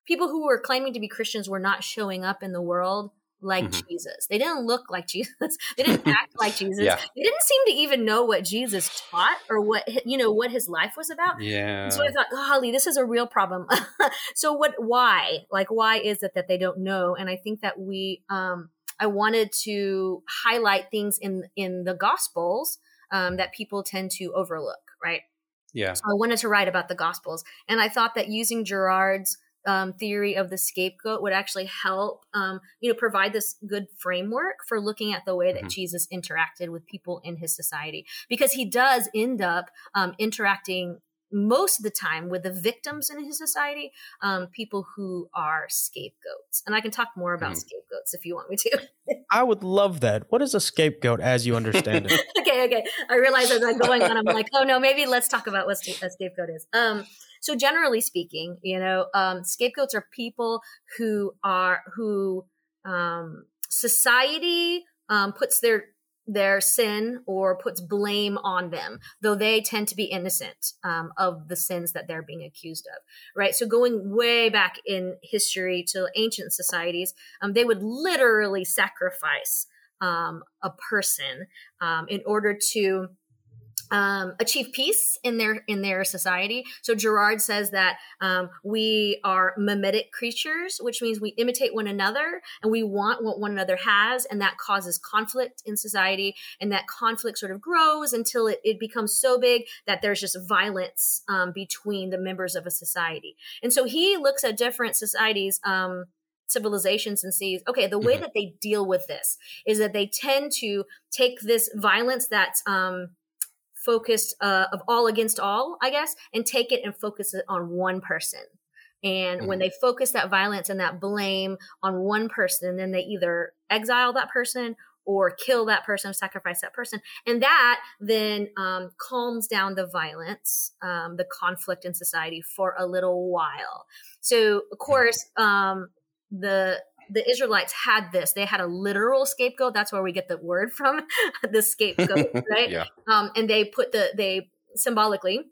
people who were claiming to be Christians were not showing up in the world like mm-hmm. Jesus. They didn't look like Jesus. They didn't act like Jesus. Yeah. They didn't seem to even know what Jesus taught or what you know what his life was about. Yeah. And so I thought, golly, this is a real problem. so what? Why? Like, why is it that they don't know? And I think that we, um, I wanted to highlight things in in the Gospels um, that people tend to overlook. Right. Yeah. So I wanted to write about the Gospels, and I thought that using Girard's um, theory of the scapegoat would actually help, um, you know, provide this good framework for looking at the way that mm-hmm. Jesus interacted with people in his society, because he does end up um, interacting most of the time with the victims in his society, um, people who are scapegoats. And I can talk more about mm. scapegoats if you want me to. I would love that. What is a scapegoat as you understand it? okay, okay. I realize as I'm going on, I'm like, oh no, maybe let's talk about what a scapegoat is. Um, so generally speaking, you know, um, scapegoats are people who are who um, society um, puts their their sin or puts blame on them, though they tend to be innocent um, of the sins that they're being accused of. Right. So going way back in history to ancient societies, um, they would literally sacrifice um, a person um, in order to um, achieve peace in their in their society. So Girard says that um, we are mimetic creatures, which means we imitate one another and we want what one another has, and that causes conflict in society. And that conflict sort of grows until it, it becomes so big that there's just violence um, between the members of a society. And so he looks at different societies um, civilizations and sees okay the way mm-hmm. that they deal with this is that they tend to take this violence that's um focused uh, of all against all, I guess, and take it and focus it on one person. And mm-hmm. when they focus that violence and that blame on one person, then they either exile that person or kill that person, sacrifice that person. And that then um, calms down the violence, um, the conflict in society for a little while. So, of course, um, the the Israelites had this. They had a literal scapegoat. That's where we get the word from, the scapegoat, right? yeah. Um, and they put the they symbolically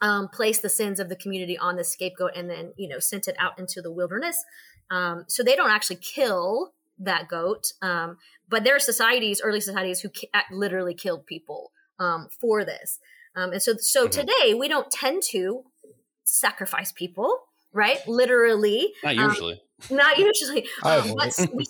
um, placed the sins of the community on the scapegoat, and then you know sent it out into the wilderness. Um, so they don't actually kill that goat, um, but there are societies, early societies, who ki- literally killed people um, for this. Um, and so, so mm-hmm. today we don't tend to sacrifice people, right? Literally, not usually not usually. Um, we,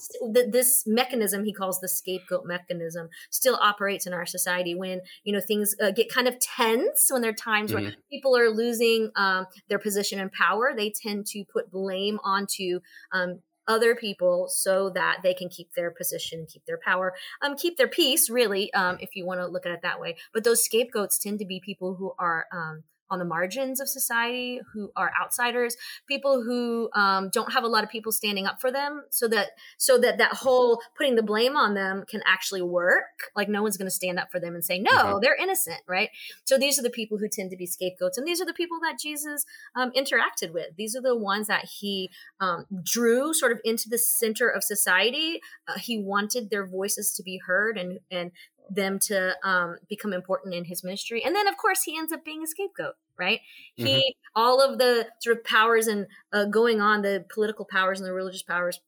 this mechanism he calls the scapegoat mechanism still operates in our society when you know things uh, get kind of tense when there are times mm-hmm. where people are losing um, their position and power. They tend to put blame onto um, other people so that they can keep their position, keep their power, um, keep their peace. Really, um, if you want to look at it that way. But those scapegoats tend to be people who are um, on the margins of society who are outsiders people who um, don't have a lot of people standing up for them so that so that that whole putting the blame on them can actually work. Like no one's going to stand up for them and say no Mhm. they're innocent right? So these are the people who tend to be scapegoats and these are the people that jesus um, interacted with. These are the ones that he um, drew sort of into the center of society. Uh, he wanted their voices to be heard and and them to um, become important in his ministry. And then of course he ends up being a scapegoat right? He all of the sort of powers and uh, going on the political powers and the religious powers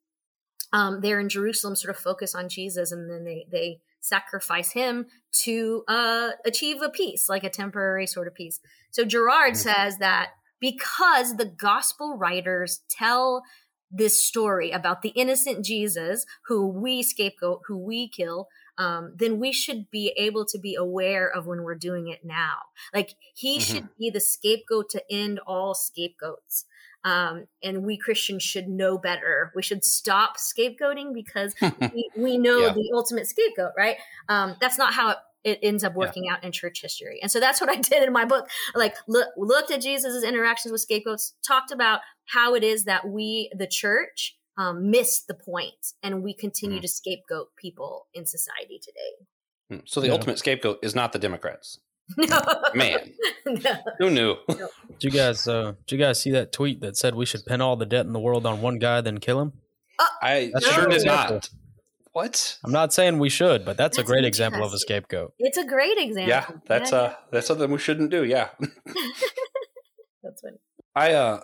um, there in jerusalem sort of focus on jesus and then they they sacrifice him to uh, achieve a peace like a temporary sort of peace. So girard Mhm. says that because the gospel writers tell this story about the innocent jesus who we scapegoat who we kill um, then we should be able to be aware of when we're doing it now. Like he Mhm. should be the scapegoat to end all scapegoats. Um, and we Christians should know better. We should stop scapegoating because we, we know Yeah. the ultimate scapegoat, right? Um, that's not how it, it ends up working out in church history. And so that's what I did in my book. Like look, looked at Jesus' interactions with scapegoats, talked about how it is that we, the church, um, miss the point and we continue Mhm. to scapegoat people in society today. Hmm. so the Yeah. ultimate scapegoat is not the Democrats. no. Man, no. who knew? Did you guys uh did you guys see that tweet that said we should pin all the debt in the world on one guy then kill him? I That's sure did not. What? I'm not saying we should, but that's, That's a great example of a scapegoat. It's a great example. Yeah, that's Yeah, uh that's something we shouldn't do. Yeah. That's funny. I uh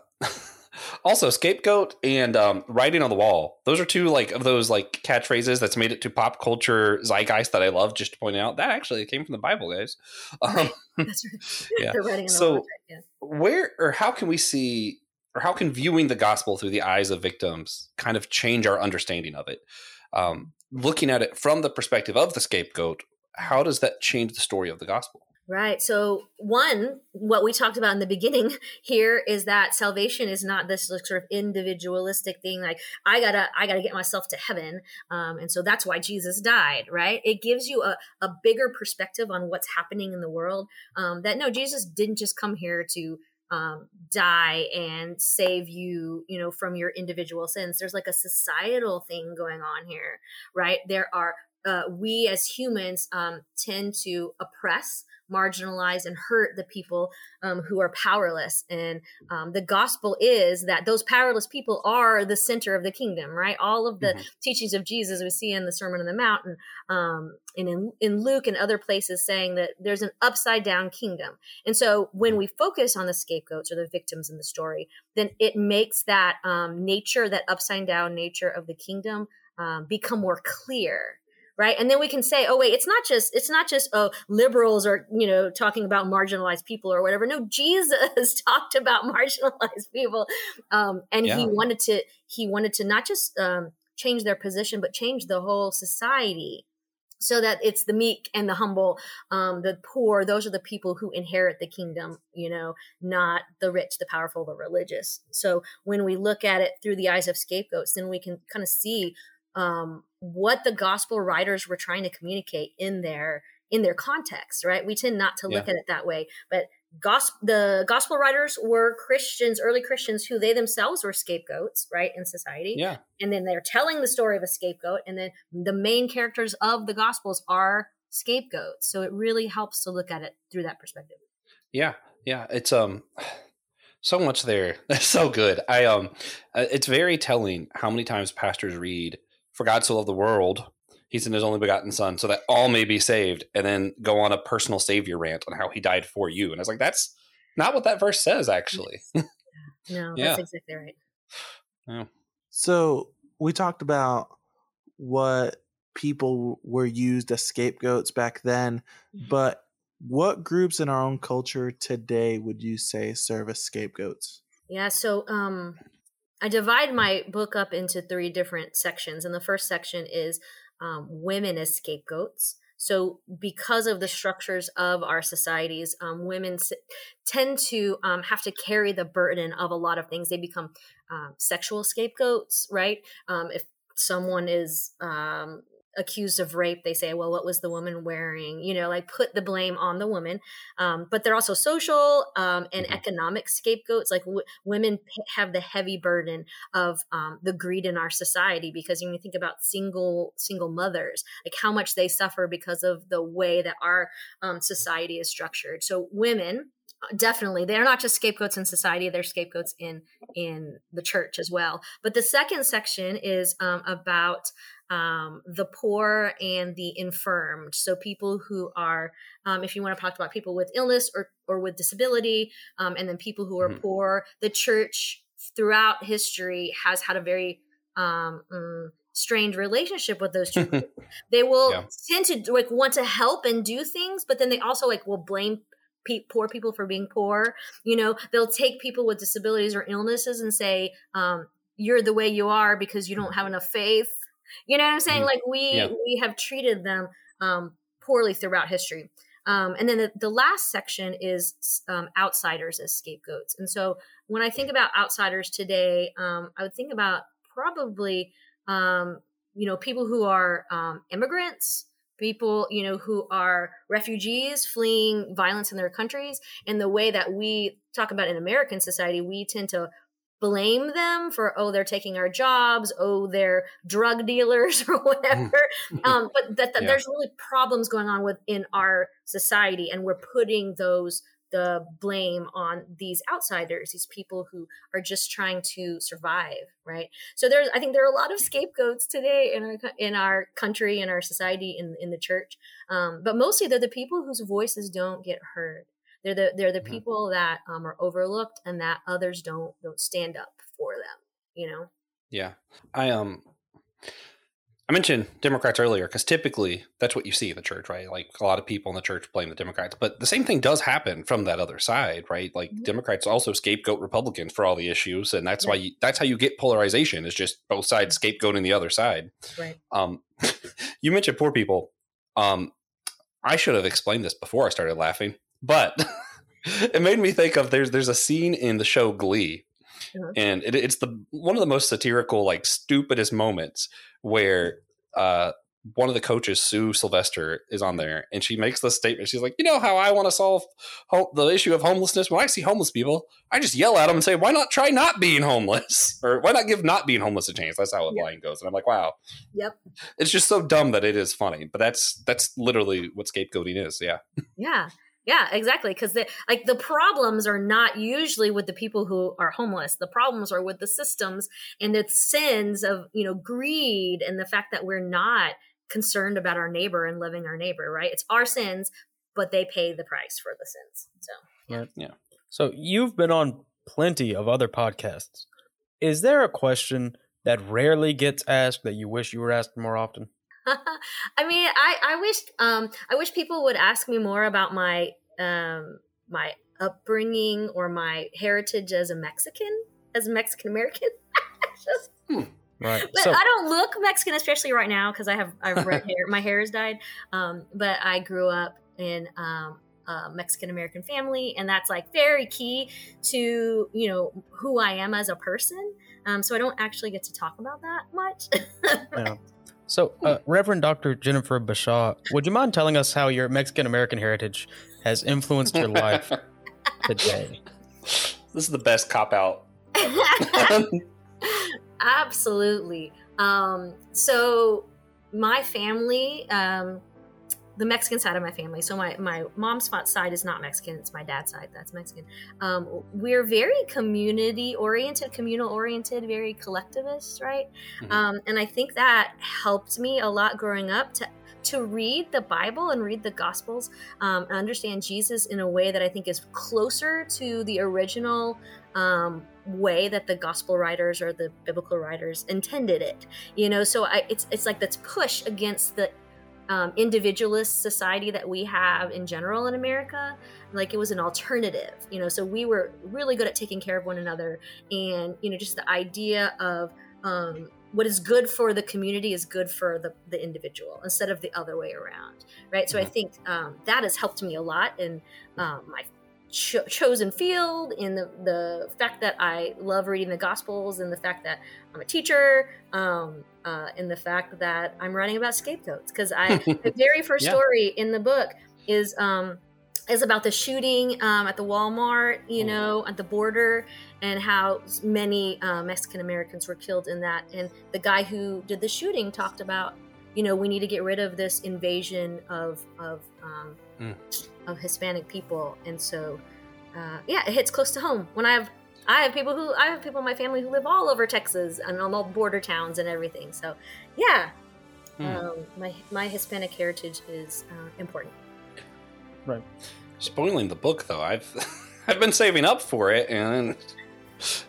also scapegoat and um writing on the wall. Those are two like of those like catchphrases that's made it to pop culture zeitgeist that I love. Just to point out that actually came from the Bible, guys. Um, That's right. Yeah. The So- wall, yeah. where or how can we see or how can viewing the gospel through the eyes of victims kind of change our understanding of it? Um, looking at it from the perspective of the scapegoat, how does that change the story of the gospel? Right. So, one, what we talked about in the beginning here is that salvation is not this sort of individualistic thing. Like I gotta, I gotta get myself to heaven, um, and so that's why Jesus died. Right. It gives you a, a bigger perspective on what's happening in the world. Um, that no, Jesus didn't just come here to um, die and save you, you know, from your individual sins. There's like a societal thing going on here, right? There are uh, we as humans um, tend to oppress marginalize and hurt the people um, who are powerless. And um, the gospel is that those powerless people are the center of the kingdom, right? All of the Mhm. teachings of Jesus we see in the Sermon on the Mount and, um, and in, in Luke and other places saying that there's an upside down kingdom. And so when we focus on the scapegoats or the victims in the story, then it makes that um, nature, that upside down nature of the kingdom um, become more clear right? And then we can say oh wait it's not just it's not just oh liberals are you know talking about marginalized people or whatever. No jesus talked about marginalized people um, and he wanted to he wanted to not just um, change their position but change the whole society so that it's the meek and the humble um, the poor those are the people who inherit the kingdom you know not the rich the powerful the religious. So when we look at it through the eyes of scapegoats then we can kind of see um, what the gospel writers were trying to communicate in their in their context right? We tend not to look at it that way but gospel the gospel writers were christians early christians who they themselves were scapegoats right in society. Yeah. and then they're telling the story of a scapegoat and then the main characters of the gospels are scapegoats. So it really helps to look at it through that perspective. Yeah, yeah, it's um so much there. That's so good. I um uh, it's very telling how many times pastors read for God so loved the world he sent his only begotten son so that all may be saved and then go on a personal savior rant on how he died for you. And I was like that's not what that verse says actually. no Yeah. that's exactly right So we talked about what people were used as scapegoats back then, Mhm. but what groups in our own culture today would you say serve as scapegoats? Yeah, so um I divide my book up into three different sections. And the first section is um, women as scapegoats. So, because of the structures of our societies, um, women s- tend to um, have to carry the burden of a lot of things. They become um, sexual scapegoats, right? Um, if someone is um, accused of rape they say well what was the woman wearing? You know like put the blame on the woman. Um, but they're also social um, and Mhm. economic scapegoats like w- women p- have the heavy burden of um, the greed in our society because when you think about single single mothers like how much they suffer because of the way that our um, society is structured. So women definitely they're not just scapegoats in society they're scapegoats in in the church as well but the second section is um, about um, the poor and the infirmed. So people who are, um, if you want to talk about people with illness or or with disability, um, and then people who are Mhm. poor, the church throughout history has had a very um, mm, strained relationship with those two. they will Yeah. tend to like want to help and do things, but then they also like will blame. Pe- poor people for being poor you know they'll take people with disabilities or illnesses and say um, you're the way you are because you don't have enough faith you know what I'm saying? Mhm. Like we Yeah. we have treated them um, poorly throughout history. Um, and then the, the last section is um, outsiders as scapegoats. And so when I think about outsiders today, um, I would think about probably um, you know people who are um, immigrants, people you know who are refugees fleeing violence in their countries, and the way that we talk about in American society, we tend to blame them for oh they're taking our jobs oh they're drug dealers or whatever um, but that, that Yeah. there's really problems going on within our society and we're putting those the blame on these outsiders these people who are just trying to survive right so there's i think there are a lot of scapegoats today in our in our country in our society in in the church um, but mostly they're the people whose voices don't get heard they're the they're the Mhm. people that um, are overlooked and that others don't don't stand up for them you know Yeah. I um I mentioned Democrats earlier because typically that's what you see in the church, right? Like a lot of people in the church blame the Democrats, but the same thing does happen from that other side, right? Like Mhm. Democrats also scapegoat Republicans for all the issues, and that's why you, that's how you get polarization is just both sides scapegoating the other side. right Um, you mentioned poor people. Um, I should have explained this before I started laughing, but it made me think of there's there's a scene in the show Glee, Uh-huh. and it, it's the one of the most satirical, like stupidest moments where uh, one of the coaches, Sue Sylvester, is on there, and she makes this statement. She's like, "You know how I want to solve ho- the issue of homelessness? When I see homeless people, I just yell at them and say, why not try not being homeless, or why not give not being homeless a chance?' That's how the Yeah. line goes, and I'm like, wow." yep it's just so dumb that it is funny but that's that's literally what scapegoating is yeah Yeah. Yeah, exactly. Because the like the problems are not usually with the people who are homeless. The problems are with the systems and the sins of you know greed and the fact that we're not concerned about our neighbor and loving our neighbor. Right? It's our sins, but they pay the price for the sins. So yeah, yeah. So you've been on plenty of other podcasts. Is there a question that rarely gets asked that you wish you were asked more often? I mean, I I wish um I wish people would ask me more about my um my upbringing or my heritage as a Mexican, as a Mexican American. Just Right. but so I don't look Mexican, especially right now because I have I've red hair. My hair has dyed. Um, but I grew up in um, a Mexican American family, and that's like very key to you know who I am as a person. Um, so I don't actually get to talk about that much. yeah. So, uh, Reverend Dr. Jennifer Bashaw, would you mind telling us how your Mexican American heritage has influenced your life today? this is the best cop out Absolutely. Um, so my family, um, the Mexican side of my family. So my my mom's fa- side is not Mexican; it's my dad's side that's Mexican. Um, we're very community oriented, communal oriented, very collectivist, right? Mhm. Um, and I think that helped me a lot growing up to to read the Bible and read the Gospels um, and understand Jesus in a way that I think is closer to the original um, way that the gospel writers or the biblical writers intended it. You know, so I, it's it's like that's push against the um, individualist society that we have in general in America. Like it was an alternative, you know. So we were really good at taking care of one another, and you know, just the idea of um, what is good for the community is good for the, the individual instead of the other way around right so i Mhm. think um, that has helped me a lot in um, my cho- chosen field, in the the fact that I love reading the Gospels, and the fact that I'm a teacher, um, uh, in the fact that I'm writing about scapegoats. Because I the very first Yeah. story in the book is um, is about the shooting um, at the Walmart, you Oh. know, at the border, and how many uh, Mexican Americans were killed in that. And the guy who did the shooting talked about, you know, we need to get rid of this invasion of of um, Mm. of Hispanic people. And so, uh, yeah, it hits close to home. When I have I have people who I have people in my family who live all over Texas and on all border towns and everything. So, yeah, Hmm. um, my my Hispanic heritage is uh, important. Right. Spoiling the book though. I've I've been saving up for it, and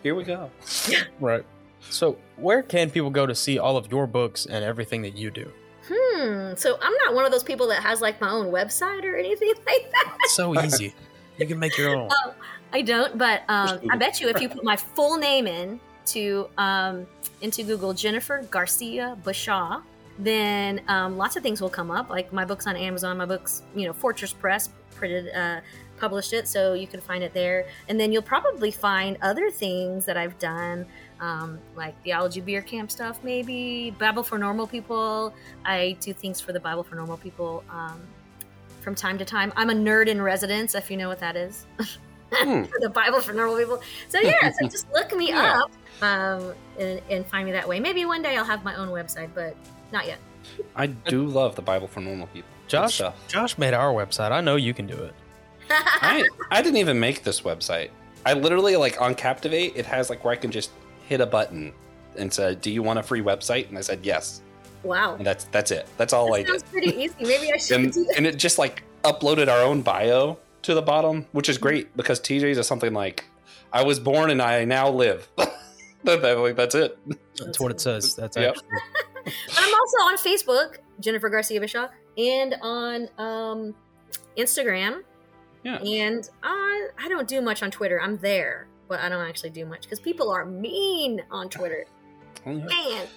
here we go. Right. So, where can people go to see all of your books and everything that you do? Hmm. So I'm not one of those people that has like my own website or anything like that. It's so easy. you can make your own. Oh, I don't, but um, I bet you if you put my full name in to um, into Google, Jennifer Garcia Bashaw, then um, lots of things will come up. Like my books on Amazon, my books, you know, Fortress Press printed, uh, published it, so you can find it there. And then you'll probably find other things that I've done, um, like Theology Beer Camp stuff, maybe Bible for Normal People. I do things for the Bible for Normal People. Um, from time to time, I'm a nerd in residence, if you know what that is. Hmm. the Bible for normal people. So yeah, so just look me Yeah. up um, and, and find me that way. Maybe one day I'll have my own website, but not yet. I do love the Bible for normal people. Josh. Josh made our website. I know you can do it. I I didn't even make this website. I literally like on Captivate, it has like where I can just hit a button and say, "Do you want a free website?" And I said yes, wow, and that's that's it. That's all I that did. sounds pretty easy. Maybe I should And do that. and it just like uploaded our own bio to the bottom, which is great because TJ's is something like, "I was born and I now live." That- that- like, that's it. That's what it says. That's Yep. actually. I'm also on Facebook, Jennifer Garcia Bashaw, and on um, Instagram. Yeah. And I, I don't do much on Twitter. I'm there, but I don't actually do much because people are mean on Twitter. Man.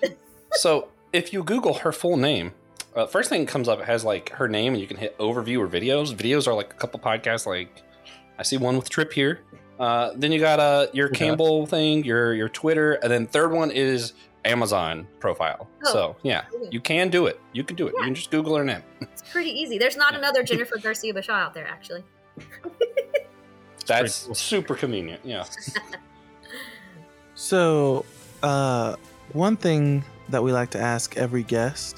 So if you Google her full name, uh, first thing that comes up it has like her name, and you can hit overview or videos. Videos are like a couple podcasts. Like I see one with Tripp here. Uh, then you got uh, your Okay. Campbell thing, your your Twitter, and then third one is Amazon profile. Oh. So yeah, Okay. you can do it. You can do it. You can just Google her name. It's pretty easy. There's not another Jennifer Garcia Bashaw out there, actually. That's cool. super convenient. Yeah. So, uh, one thing that we like to ask every guest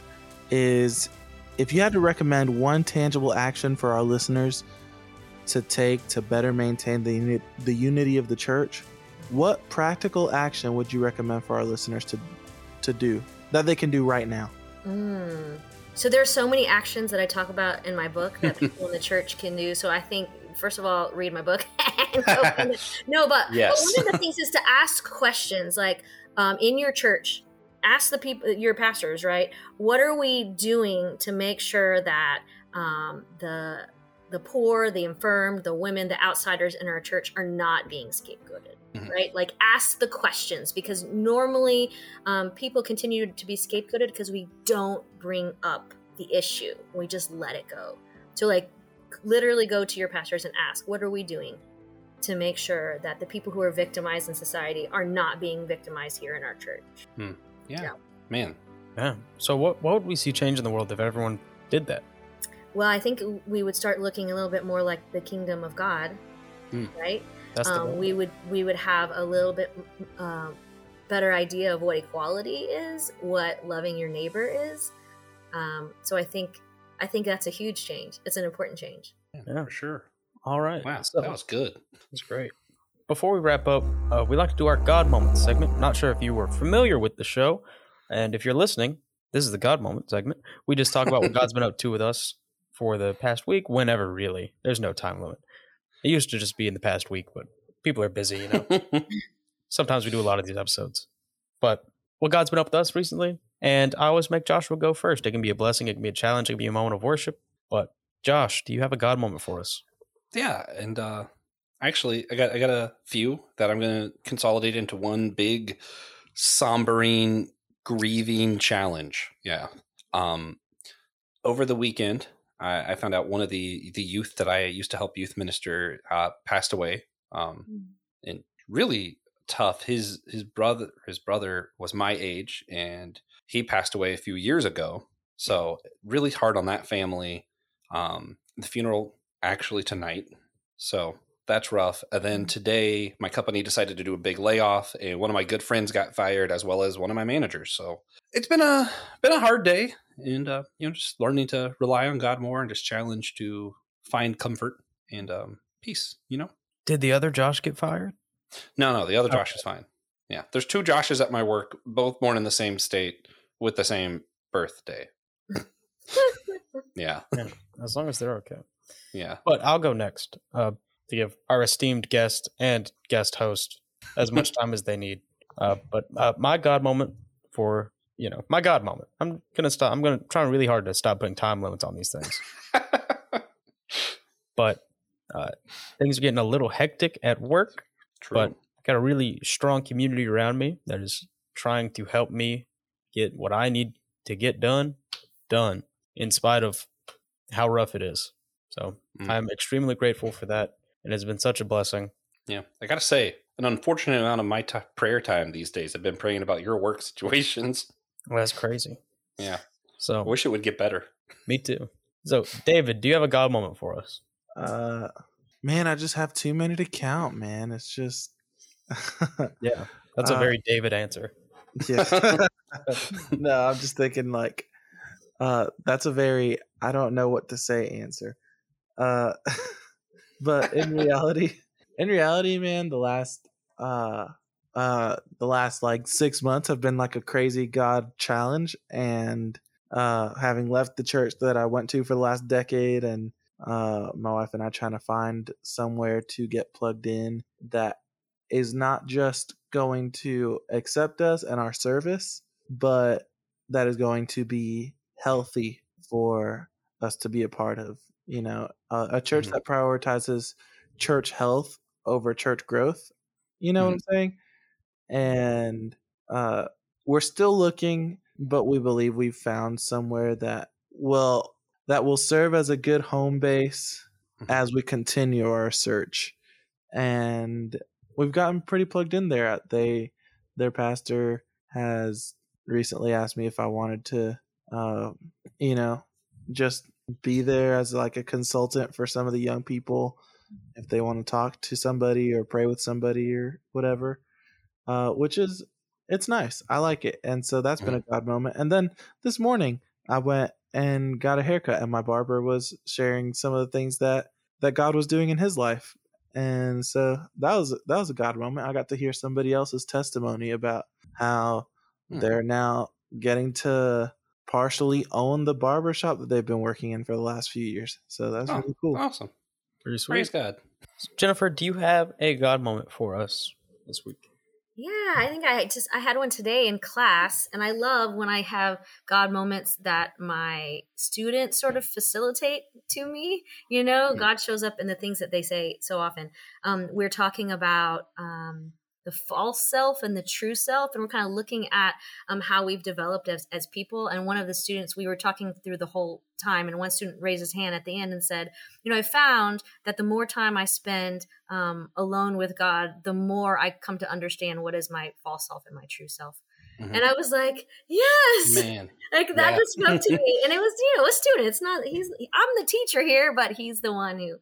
is if you had to recommend one tangible action for our listeners to take to better maintain the uni- the unity of the church, what practical action would you recommend for our listeners to to do that they can do right now? Mm. So there are so many actions that I talk about in my book that people in the church can do. So I think first of all, read my book. And go from there. no, but, Yes. but one of the things is to ask questions like um, in your church. Ask the people, your pastors, right? What are we doing to make sure that um, the the poor, the infirm, the women, the outsiders in our church are not being scapegoated, Mhm. right? Like ask the questions because normally um, people continue to be scapegoated because we don't bring up the issue. We just let it go. So, like, literally go to your pastors and ask, what are we doing to make sure that the people who are victimized in society are not being victimized here in our church? Yeah. Yeah. Man. Yeah. So, what what would we see change in the world if everyone did that? Well, I think we would start looking a little bit more like the kingdom of God, Hmm. right? That's the um, we would we would have a little bit um, better idea of what equality is, what loving your neighbor is. Um, so I think I think that's a huge change. It's an important change. Yeah. For sure. All right. Wow. So, That was good. That's great. Before we wrap up, uh, we like to do our God Moment segment. Not sure if you were familiar with the show, and if you're listening, this is the God Moment segment. We just talk about what God's been up to with us for the past week, whenever really. There's no time limit. It used to just be in the past week, but people are busy, you know. Sometimes we do a lot of these episodes. But what God's been up with us recently, and I always make Joshua go first. It can be a blessing, it can be a challenge, it can be a moment of worship. But Josh, do you have a God moment for us? Yeah, and uh actually I got I got a few that I'm going to consolidate into one big sombering grieving challenge. Yeah. Um over the weekend I, I found out one of the the youth that I used to help youth minister uh, passed away. Um, Mm. and really tough. His his brother his brother was my age, and he passed away a few years ago. So really hard on that family. Um, the funeral actually tonight, so that's rough. And then today, my company decided to do a big layoff, and one of my good friends got fired, as well as one of my managers. So it's been a been a hard day, and uh, you know, just learning to rely on God more, and just challenge to find comfort and um, peace. You know. Did the other Josh get fired? No, no, the other Josh is fine. Yeah, there's two Joshes at my work, both born in the same state with the same birthday. Yeah, As long as they're okay. yeah. But I'll go next uh, to give our esteemed guest and guest host as much time as they need. Uh, but uh, my God moment for you know my God moment. I'm gonna stop. I'm gonna try really hard to stop putting time limits on these things. But uh, things are getting a little hectic at work. True. But I got a really strong community around me that is trying to help me get what I need to get done done in spite of how rough it is. So Mm. I'm extremely grateful for that. It has been such a blessing. yeah, I gotta say, an unfortunate amount of my ti prayer time these days. I've been praying about your work situations. Well, that's crazy. Yeah, I So wish it would get better. me too. So David, do you have a God moment for us? Uh, man, I just have too many to count, man. It's just. Yeah, that's a Uh, very David answer. yeah. no, I'm just thinking like, uh, that's a very I don't know what to say answer. Uh, but in reality, in reality, man, the last uh uh the last like six months have been like a crazy God challenge, and uh having left the church that I went to for the last decade, and uh my wife and I trying to find somewhere to get plugged in that is not just going to accept us and our service, but that is going to be healthy for us to be a part of. You know, uh, a church Mhm. that prioritizes church health over church growth. You know what I'm saying? And uh, we're still looking, but we believe we've found somewhere that will that will serve as a good home base Mhm. as we continue our search. And we've gotten pretty plugged in there. They their pastor has recently asked me if I wanted to, uh, you know, just be there as like a consultant for some of the young people if they want to talk to somebody or pray with somebody or whatever. Uh, which is it's nice. I like it, and so that's been a God moment. And then this morning I went and got a haircut, and my barber was sharing some of the things that that God was doing in his life and so that was that was a god moment i got to hear somebody else's testimony about how Hmm. they're now getting to partially own the barber shop that they've been working in for the last few years so that's Oh, really cool Awesome. Pretty sweet. Praise God. Jennifer, do you have a God moment for us this week? Yeah, I think I just I had one today in class, and I love when I have God moments that my students sort of facilitate to me. You know, Mm. God shows up in the things that they say so often. Um, we're talking about um, the false self and the true self, and we're kind of looking at um, how we've developed as, as people. And one of the students, we were talking through the whole time, and one student raised his hand at the end and said, "You know, I found that the more time I spend um, alone with God, the more I come to understand what is my false self and my true self." Mhm. And I was like, "Yes!" Man. Like that Yeah. just spoke to me, and it was you know a student. It's not he's I'm the teacher here, but he's the one who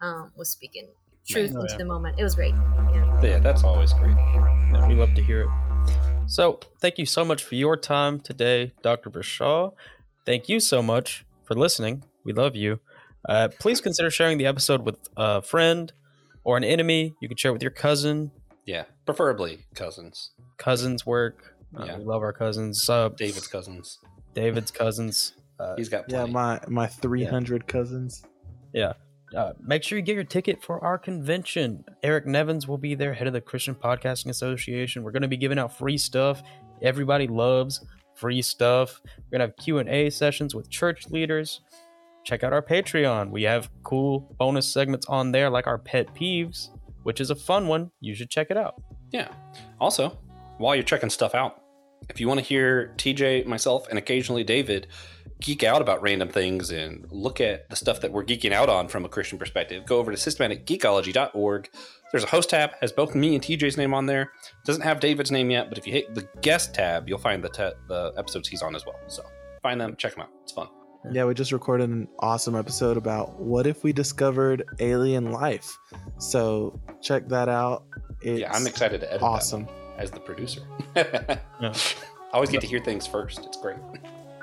um, was speaking truth Man. Oh, into the moment. It was great. Yeah. Yeah, that's always great. Yeah, we love to hear it. So, thank you so much for your time today, Dr. Bashaw. Thank you so much for listening. We love you. Uh, please consider sharing the episode with a friend or an enemy. You can share it with your cousin. Yeah, preferably cousins. Cousins work. Uh, Yeah. We love our cousins. Uh, David's cousins. David's cousins. Uh, He's got yeah my my 300 cousins uh, make sure you get your ticket for our convention. Eric Nevins will be there, head of the Christian Podcasting Association. We're going to be giving out free stuff. Everybody loves free stuff. We're going to have Q&A sessions with church leaders. Check out our Patreon. We have cool bonus segments on there like our pet peeves, which is a fun one. You should check it out. Yeah. Also, while you're checking stuff out, if you want to hear TJ, myself, and occasionally David geek out about random things and look at the stuff that we're geeking out on from a Christian perspective, go over to systematicgeekology.org. There's a host tab, has both me and TJ's name on there. Doesn't have David's name yet, but if you hit the guest tab, you'll find the te- the episodes he's on as well. So find them, check them out. It's fun. Yeah, we just recorded an awesome episode about what if we discovered alien life. So check that out. It's yeah, I'm excited to edit that awesome. as the producer. Yeah. I always get to hear things first. It's great.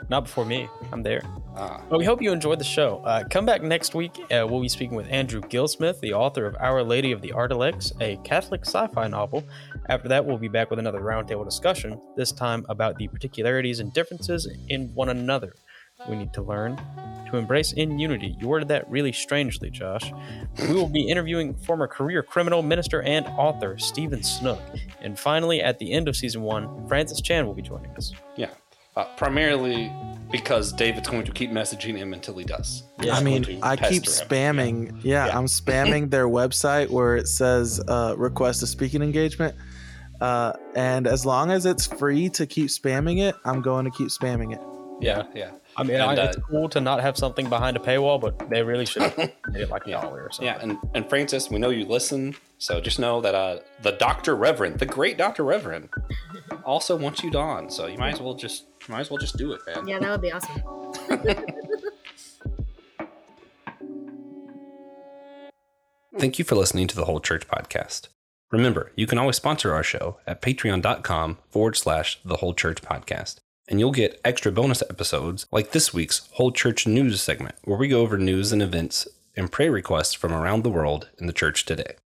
Not before me. I'm there. Ah, Well, we hope you enjoyed the show. Uh, come back next week. Uh, we'll be speaking with Andrew Gilsmith, the author of Our Lady of the Artilex, a Catholic sci fi novel. After that, we'll be back with another roundtable discussion, this time about the particularities and differences in one another. We need to learn to embrace in unity. You worded that really strangely, Josh. We will be interviewing former career criminal, minister, and author Stephen Snook. And finally, at the end of season one, Francis Chan will be joining us. yeah. Uh, primarily because David's going to keep messaging him until he does. Yeah, I mean, I keep spamming. Yeah, Yeah. I'm spamming their website where it says uh, request a speaking engagement. Uh, and as long as it's free to keep spamming it, I'm going to keep spamming it. Yeah, yeah. I mean, And, I, it's uh, cool to not have something behind a paywall, but they really should have made it like a Yeah. dollar or something. Yeah, and, and Francis, we know you listen, so just know that uh, the Doctor Reverend, the great Doctor Reverend, also wants you on. So you might as well just you might as well just do it, man. Yeah, that would be awesome. Thank you for listening to the Whole Church podcast. Remember, you can always sponsor our show at patreon.com forward slash the Whole Church podcast. And you'll get extra bonus episodes like this week's Whole Church News segment, where we go over news and events and pray requests from around the world in the church today.